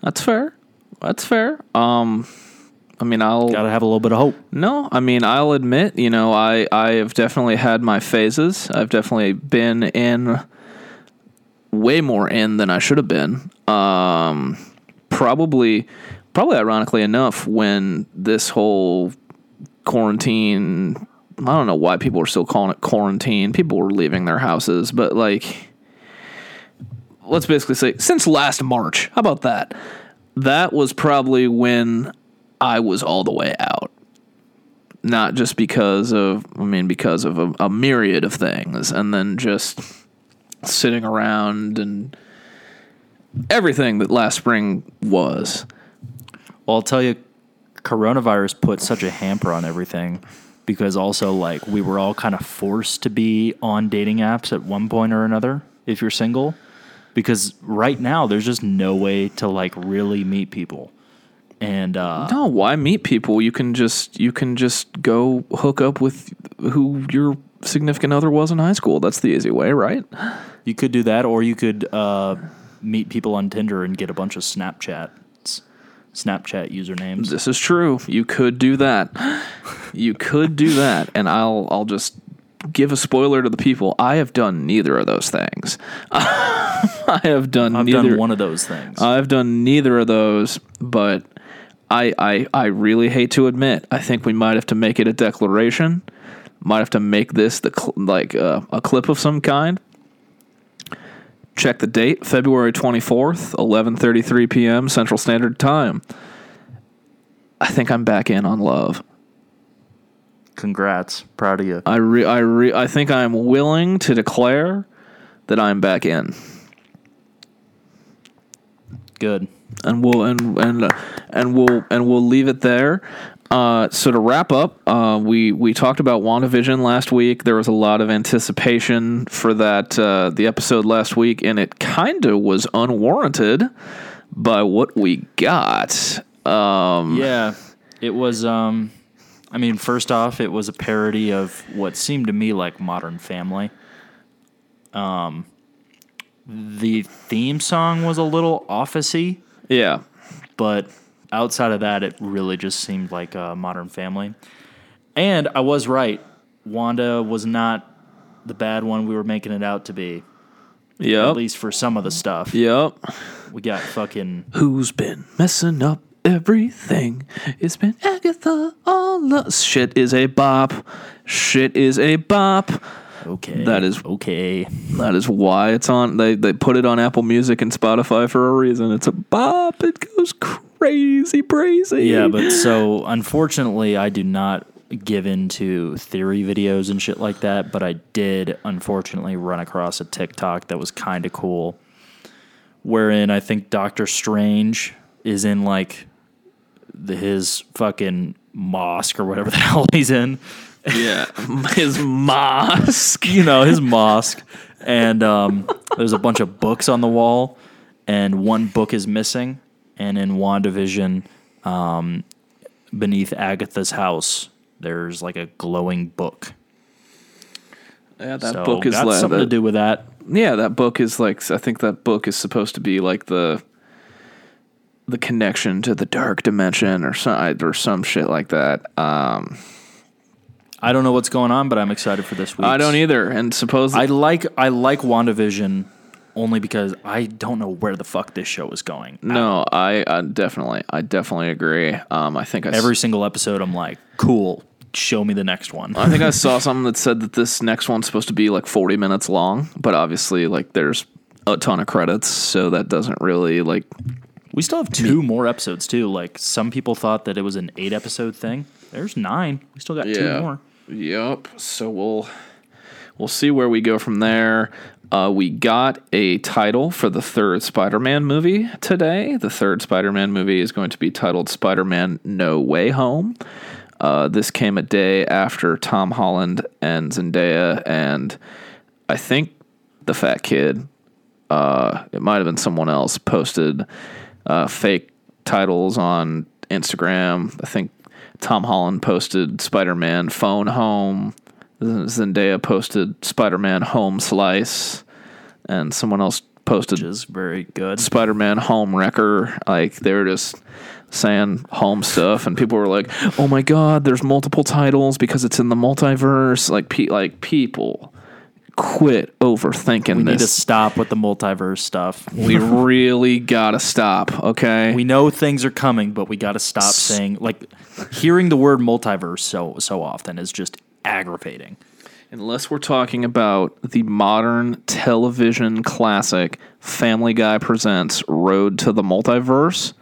Speaker 1: that's fair that's fair um i mean i'll
Speaker 5: Got to have a little bit of hope.
Speaker 1: No, I mean I'll admit, you know, I I have definitely had my phases. I've definitely been in way more in than I should have been. Um, probably, probably ironically enough, when this whole quarantine, I don't know why people are still calling it quarantine. People were leaving their houses, but like, let's basically say since last March. How about that? That was probably when I was all the way out. Not just because of, I mean, because of a, a myriad of things, and then just sitting around and everything that last spring was.
Speaker 5: Well, I'll tell you, coronavirus put such a hamper on everything because also like we were all kind of forced to be on dating apps at one point or another if you're single because right now there's just no way to like really meet people. And uh
Speaker 1: No, why meet people? You can just you can just go hook up with who your significant other was in high school. That's the easy way, right?
Speaker 5: you could do that or you could uh meet people on Tinder and get a bunch of Snapchat Snapchat usernames.
Speaker 1: This is true. You could do that. You could do that, and I'll I'll just give a spoiler to the people. I have done neither of those things. I have done
Speaker 5: I've
Speaker 1: neither
Speaker 5: done one of those things.
Speaker 1: I've done neither of those, but I, I I really hate to admit, I think we might have to make it a declaration. Might have to make this the cl- like uh, a clip of some kind. Check the date, February twenty fourth, eleven thirty three p.m. Central Standard Time. I think I'm back in on love.
Speaker 5: Congrats. Proud of you.
Speaker 1: I re- I re- I think I'm willing to declare that I'm back in.
Speaker 5: Good.
Speaker 1: and we'll and and uh, and we'll and we'll leave it there. Uh, so to wrap up, uh, we we talked about WandaVision last week. There was a lot of anticipation for that uh, the episode last week, and it kind of was unwarranted by what we got. Um,
Speaker 5: Yeah, it was. Um, I mean, first off, it was a parody of what seemed to me like Modern Family. Um, the theme song was a little officey,
Speaker 1: yeah,
Speaker 5: but outside of that, it really just seemed like a Modern Family. And I was right. Wanda was not the bad one we were making it out to be. Yeah.
Speaker 1: At
Speaker 5: least for some of the stuff.
Speaker 1: yep.
Speaker 5: We got fucking
Speaker 1: Who's been messing up everything? It's been Agatha. All the shit is a bop. Shit is a bop.
Speaker 5: okay.
Speaker 1: That is
Speaker 5: okay.
Speaker 1: That is why it's on. They they put it on Apple Music and Spotify for a reason. It's a bop. It goes crazy, crazy.
Speaker 5: Yeah, but so unfortunately, I do not give into theory videos and shit like that. But I did unfortunately run across a TikTok that was kind of cool, wherein I think Doctor Strange is in like the his fucking mosque or whatever the hell he's in.
Speaker 1: yeah, his mosque.
Speaker 5: you know, his mosque. And um, there's a bunch of books on the wall, and one book is missing. And in WandaVision, um, beneath Agatha's house, there's like a glowing book.
Speaker 1: Yeah, that
Speaker 5: so
Speaker 1: book is
Speaker 5: got
Speaker 1: like
Speaker 5: something to do with that.
Speaker 1: Yeah, that book is like. I think that book is supposed to be like the the connection to the dark dimension or some or some shit like that. Um,
Speaker 5: I don't know what's going on, but I'm excited for this week.
Speaker 1: I don't either. And suppose
Speaker 5: I like I like WandaVision only because I don't know where the fuck this show is going.
Speaker 1: no, I, I definitely, I definitely agree. Um, I think I s-
Speaker 5: Every single episode, I'm like, cool. Show me the next one.
Speaker 1: I think I saw something that said that this next one's supposed to be like 40 minutes long, but obviously, like, there's a ton of credits, so that doesn't really like.
Speaker 5: We still have two more episodes too. Like some people thought that it was an eight episode thing. There's nine. We still got two more.
Speaker 1: Yep. So we'll we'll see where we go from there. Uh, we got a title for the third Spider-Man movie today. The third Spider-Man movie is going to be titled Spider-Man: No Way Home. Uh, this came a day after Tom Holland and Zendaya, and I think the fat kid. Uh, it might have been someone else posted uh, fake titles on Instagram. I think Tom Holland posted Spider Man Phone Home. Zendaya posted Spider Man Home Slice. And someone else posted
Speaker 5: Which is very good.
Speaker 1: Spider Man Home Wrecker. Like they were just saying home stuff, and people were like, "Oh my god, there's multiple titles because it's in the multiverse." Like, pe- like people, quit overthinking this.
Speaker 5: We need to stop with the multiverse stuff.
Speaker 1: we really gotta stop. Okay.
Speaker 5: We know things are coming, but we got to stop saying like hearing the word multiverse so so often is just aggravating.
Speaker 1: Unless we're talking about the modern television classic Family Guy presents Road to the Multiverse,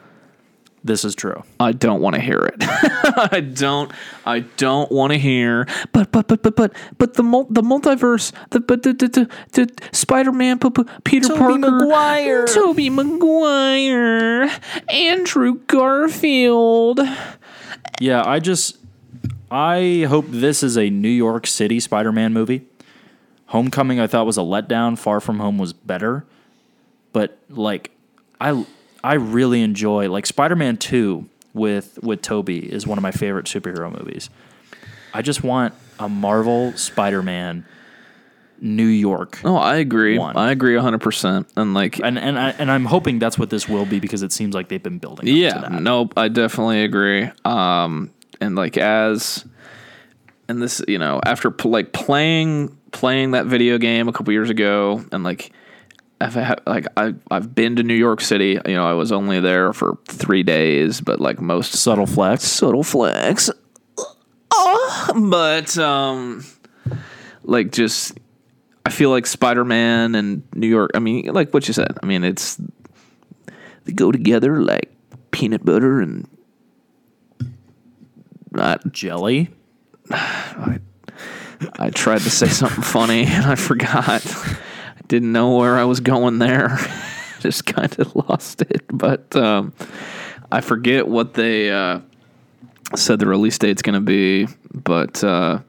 Speaker 5: This is true.
Speaker 1: I don't want to hear it. I don't. I don't want to hear. But but but but but but the mul- the multiverse. The but the the, the, the Spider Man. Peter
Speaker 5: Tobey
Speaker 1: Parker.
Speaker 5: Maguire.
Speaker 1: Tobey Maguire. Andrew Garfield.
Speaker 5: Yeah, I just I hope this is a New York City Spider-Man movie. Homecoming I thought was a letdown. Far From Home was better. But like I I really enjoy like Spider-Man 2 with with Tobey is one of my favorite superhero movies. I just want a Marvel Spider-Man New York.
Speaker 1: Oh, I agree.
Speaker 5: One.
Speaker 1: I agree hundred percent. And like,
Speaker 5: And and I, and I'm hoping that's what this will be because it seems like they've been building up to
Speaker 1: yeah,
Speaker 5: that.
Speaker 1: nope. I definitely agree. Um, and like as, and this, you know, after like playing playing that video game a couple years ago, and like. I've had, like I I've been to New York City. You know, I was only there for three days, but like most
Speaker 5: Subtle flex.
Speaker 1: subtle flex. Oh, but um, like just I feel like Spider Man and New York. I mean, like what you said. I mean, it's they go together like peanut butter and not
Speaker 5: Jelly.
Speaker 1: I, I tried to say something funny and I forgot. Didn't know where I was going there. Just kind of lost it. But um, I forget what they uh, said the release date's going to be. But uh,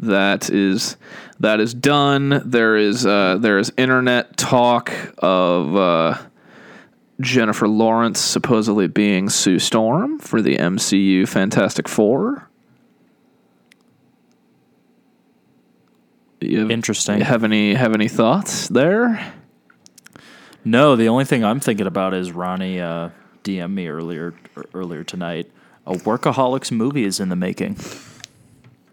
Speaker 1: that is that is done. There is uh, there is internet talk of uh, Jennifer Lawrence supposedly being Sue Storm for the MCU Fantastic Four. You have,
Speaker 5: Interesting.
Speaker 1: have any have any thoughts there?
Speaker 5: No, the only thing I'm thinking about is Ronnie uh, DM me earlier er, earlier tonight. A Workaholics movie is in the making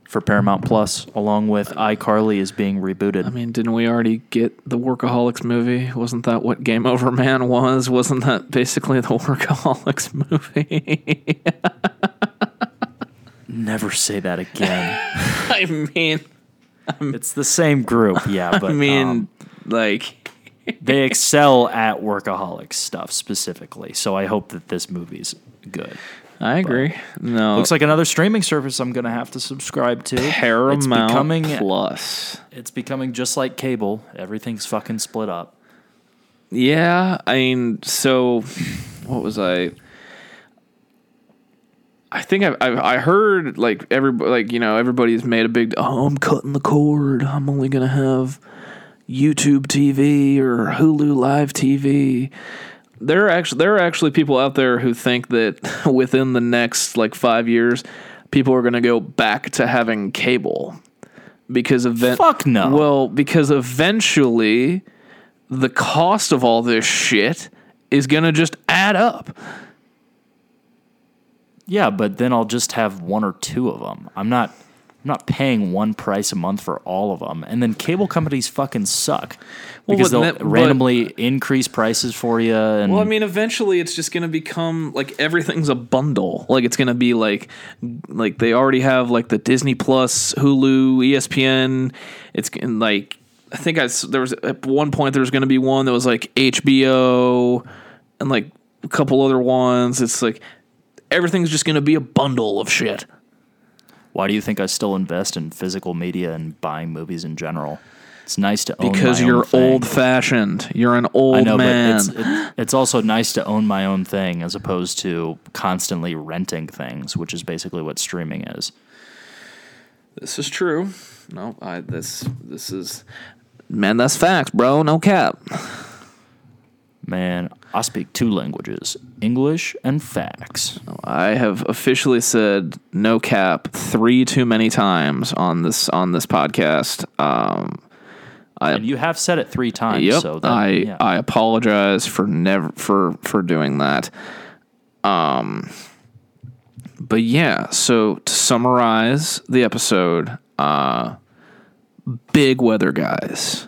Speaker 5: for Paramount Plus, along with iCarly is being rebooted.
Speaker 1: I mean, didn't we already get the Workaholics movie? Wasn't that what Game Over Man was? Wasn't that basically the Workaholics movie?
Speaker 5: Never say that again.
Speaker 1: I mean,
Speaker 5: it's the same group, yeah, but
Speaker 1: I mean,
Speaker 5: um,
Speaker 1: like,
Speaker 5: they excel at Workaholics stuff specifically. So I hope that this movie's good.
Speaker 1: I agree. No,
Speaker 5: Looks like another streaming service I'm going to have to subscribe to.
Speaker 1: Paramount
Speaker 5: It's becoming
Speaker 1: Plus.
Speaker 5: it's becoming just like cable. Everything's fucking split up.
Speaker 1: Yeah, I mean, so what was I? I think I I, I heard like every like you know everybody's made a big oh I'm cutting the cord I'm only gonna have YouTube TV or Hulu Live TV. There are actually there are actually people out there who think that within the next like five years, people are gonna go back to having cable because event
Speaker 5: Fuck no.
Speaker 1: Well, because eventually the cost of all this shit is gonna just add up.
Speaker 5: Yeah, but then I'll just have one or two of them. I'm not I'm not paying one price a month for all of them. And then cable companies fucking suck
Speaker 1: Well,
Speaker 5: because
Speaker 1: but
Speaker 5: they'll
Speaker 1: that- but-
Speaker 5: randomly increase prices for you. And
Speaker 1: Well, I mean, eventually it's just gonna become like everything's a bundle. Like it's gonna be like, like they already have like the Disney Plus, Hulu, ESPN. It's like I think I there was at one point there was gonna be one that was like HBO and like a couple other ones. It's like everything's just gonna be a bundle of shit.
Speaker 5: why do you think I still invest in physical media and buying movies in general? It's nice to own
Speaker 1: Because
Speaker 5: my own Because
Speaker 1: you're
Speaker 5: thing.
Speaker 1: old fashioned. You're an old
Speaker 5: I know,
Speaker 1: man.
Speaker 5: but it's, it, it's also nice to own my own thing as opposed to constantly renting things, which is basically what streaming is.
Speaker 1: This is true. No, I this this is man. That's facts, bro. No cap.
Speaker 5: Man, I speak two languages English and facts.
Speaker 1: I have officially said no cap three too many times on this on this podcast. Um,
Speaker 5: And you have said it three times.
Speaker 1: yep,
Speaker 5: So that,
Speaker 1: I
Speaker 5: yeah.
Speaker 1: I apologize for never for for doing that. Um, but yeah. So to summarize the episode, uh, big weather guys.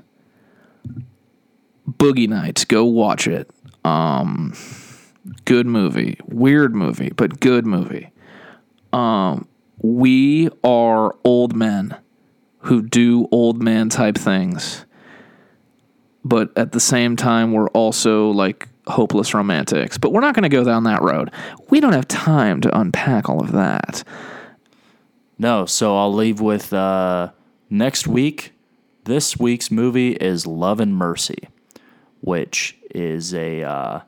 Speaker 1: Boogie Nights, go watch it. Um, good movie, weird movie, but good movie. Um, we are old men who do old man type things, but at the same time, we're also like hopeless romantics. But we're not going to go down that road. We don't have time to unpack all of that.
Speaker 5: No, so I'll leave with uh, next week. This week's movie is Love and Mercy, which is a uh,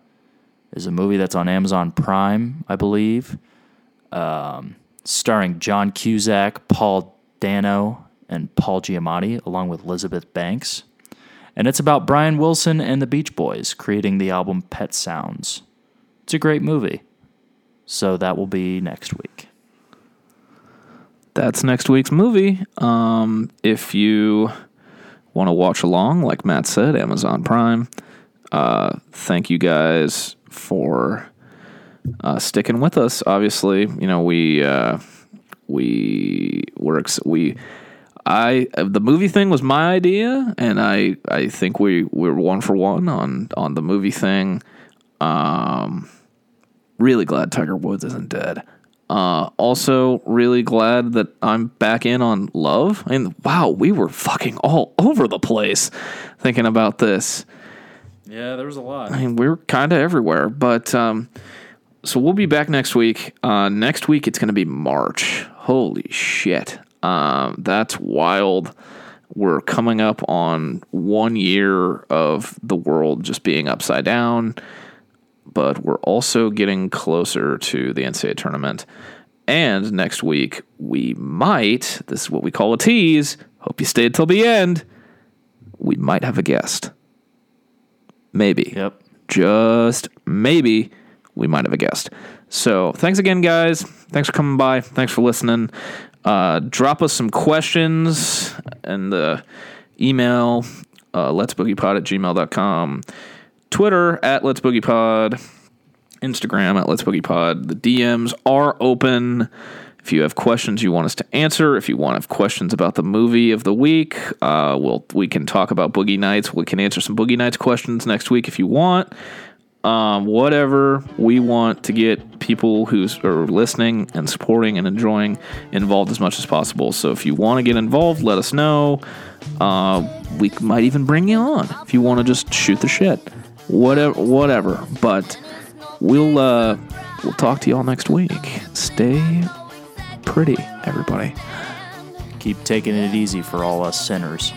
Speaker 5: is a movie that's on Amazon Prime, I believe, um, starring John Cusack, Paul Dano, and Paul Giamatti, along with Elizabeth Banks. And it's about Brian Wilson and the Beach Boys creating the album Pet Sounds. It's a great movie. So that will be next week.
Speaker 1: that's next week's movie. Um, if you want to watch along, like Matt said, Amazon Prime. Uh, thank you guys for uh, sticking with us. Obviously, you know we uh, we ex- we. I the movie thing was my idea, and I I think we we're one for one on on the movie thing. Um, really glad Tiger Woods isn't dead. Uh, also, really glad that I'm back in on love. Mean, wow, we were fucking all over the place thinking about this.
Speaker 5: Yeah, there was a lot.
Speaker 1: I mean, we're kind of everywhere, but um, so we'll be back next week. Uh, next week it's going to be March. Holy shit, um, that's wild. We're coming up on one year of the world just being upside down, but we're also getting closer to the NCAA tournament. And next week we might. This is what we call a tease. Hope you stayed till the end. We might have a guest. Maybe
Speaker 5: Yep.
Speaker 1: just maybe we might have a guest. So thanks again, guys. Thanks for coming by. Thanks for listening. Uh, drop us some questions and the email uh, let's boogiepod at gmail.com. Twitter at let's boogiepod. Instagram at let's boogiepod. The DMs are open. If you have questions you want us to answer, if you want to have questions about the movie of the week, uh, we'll we can talk about Boogie Nights. We can answer some Boogie Nights questions next week if you want. Um, whatever we want to get people who are listening and supporting and enjoying involved as much as possible. So if you want to get involved, let us know. Uh, we might even bring you on if you want to just shoot the shit. Whatever, whatever. But we'll uh, we'll talk to y'all next week. Stay pretty, everybody.
Speaker 5: Keep taking it easy for all us sinners.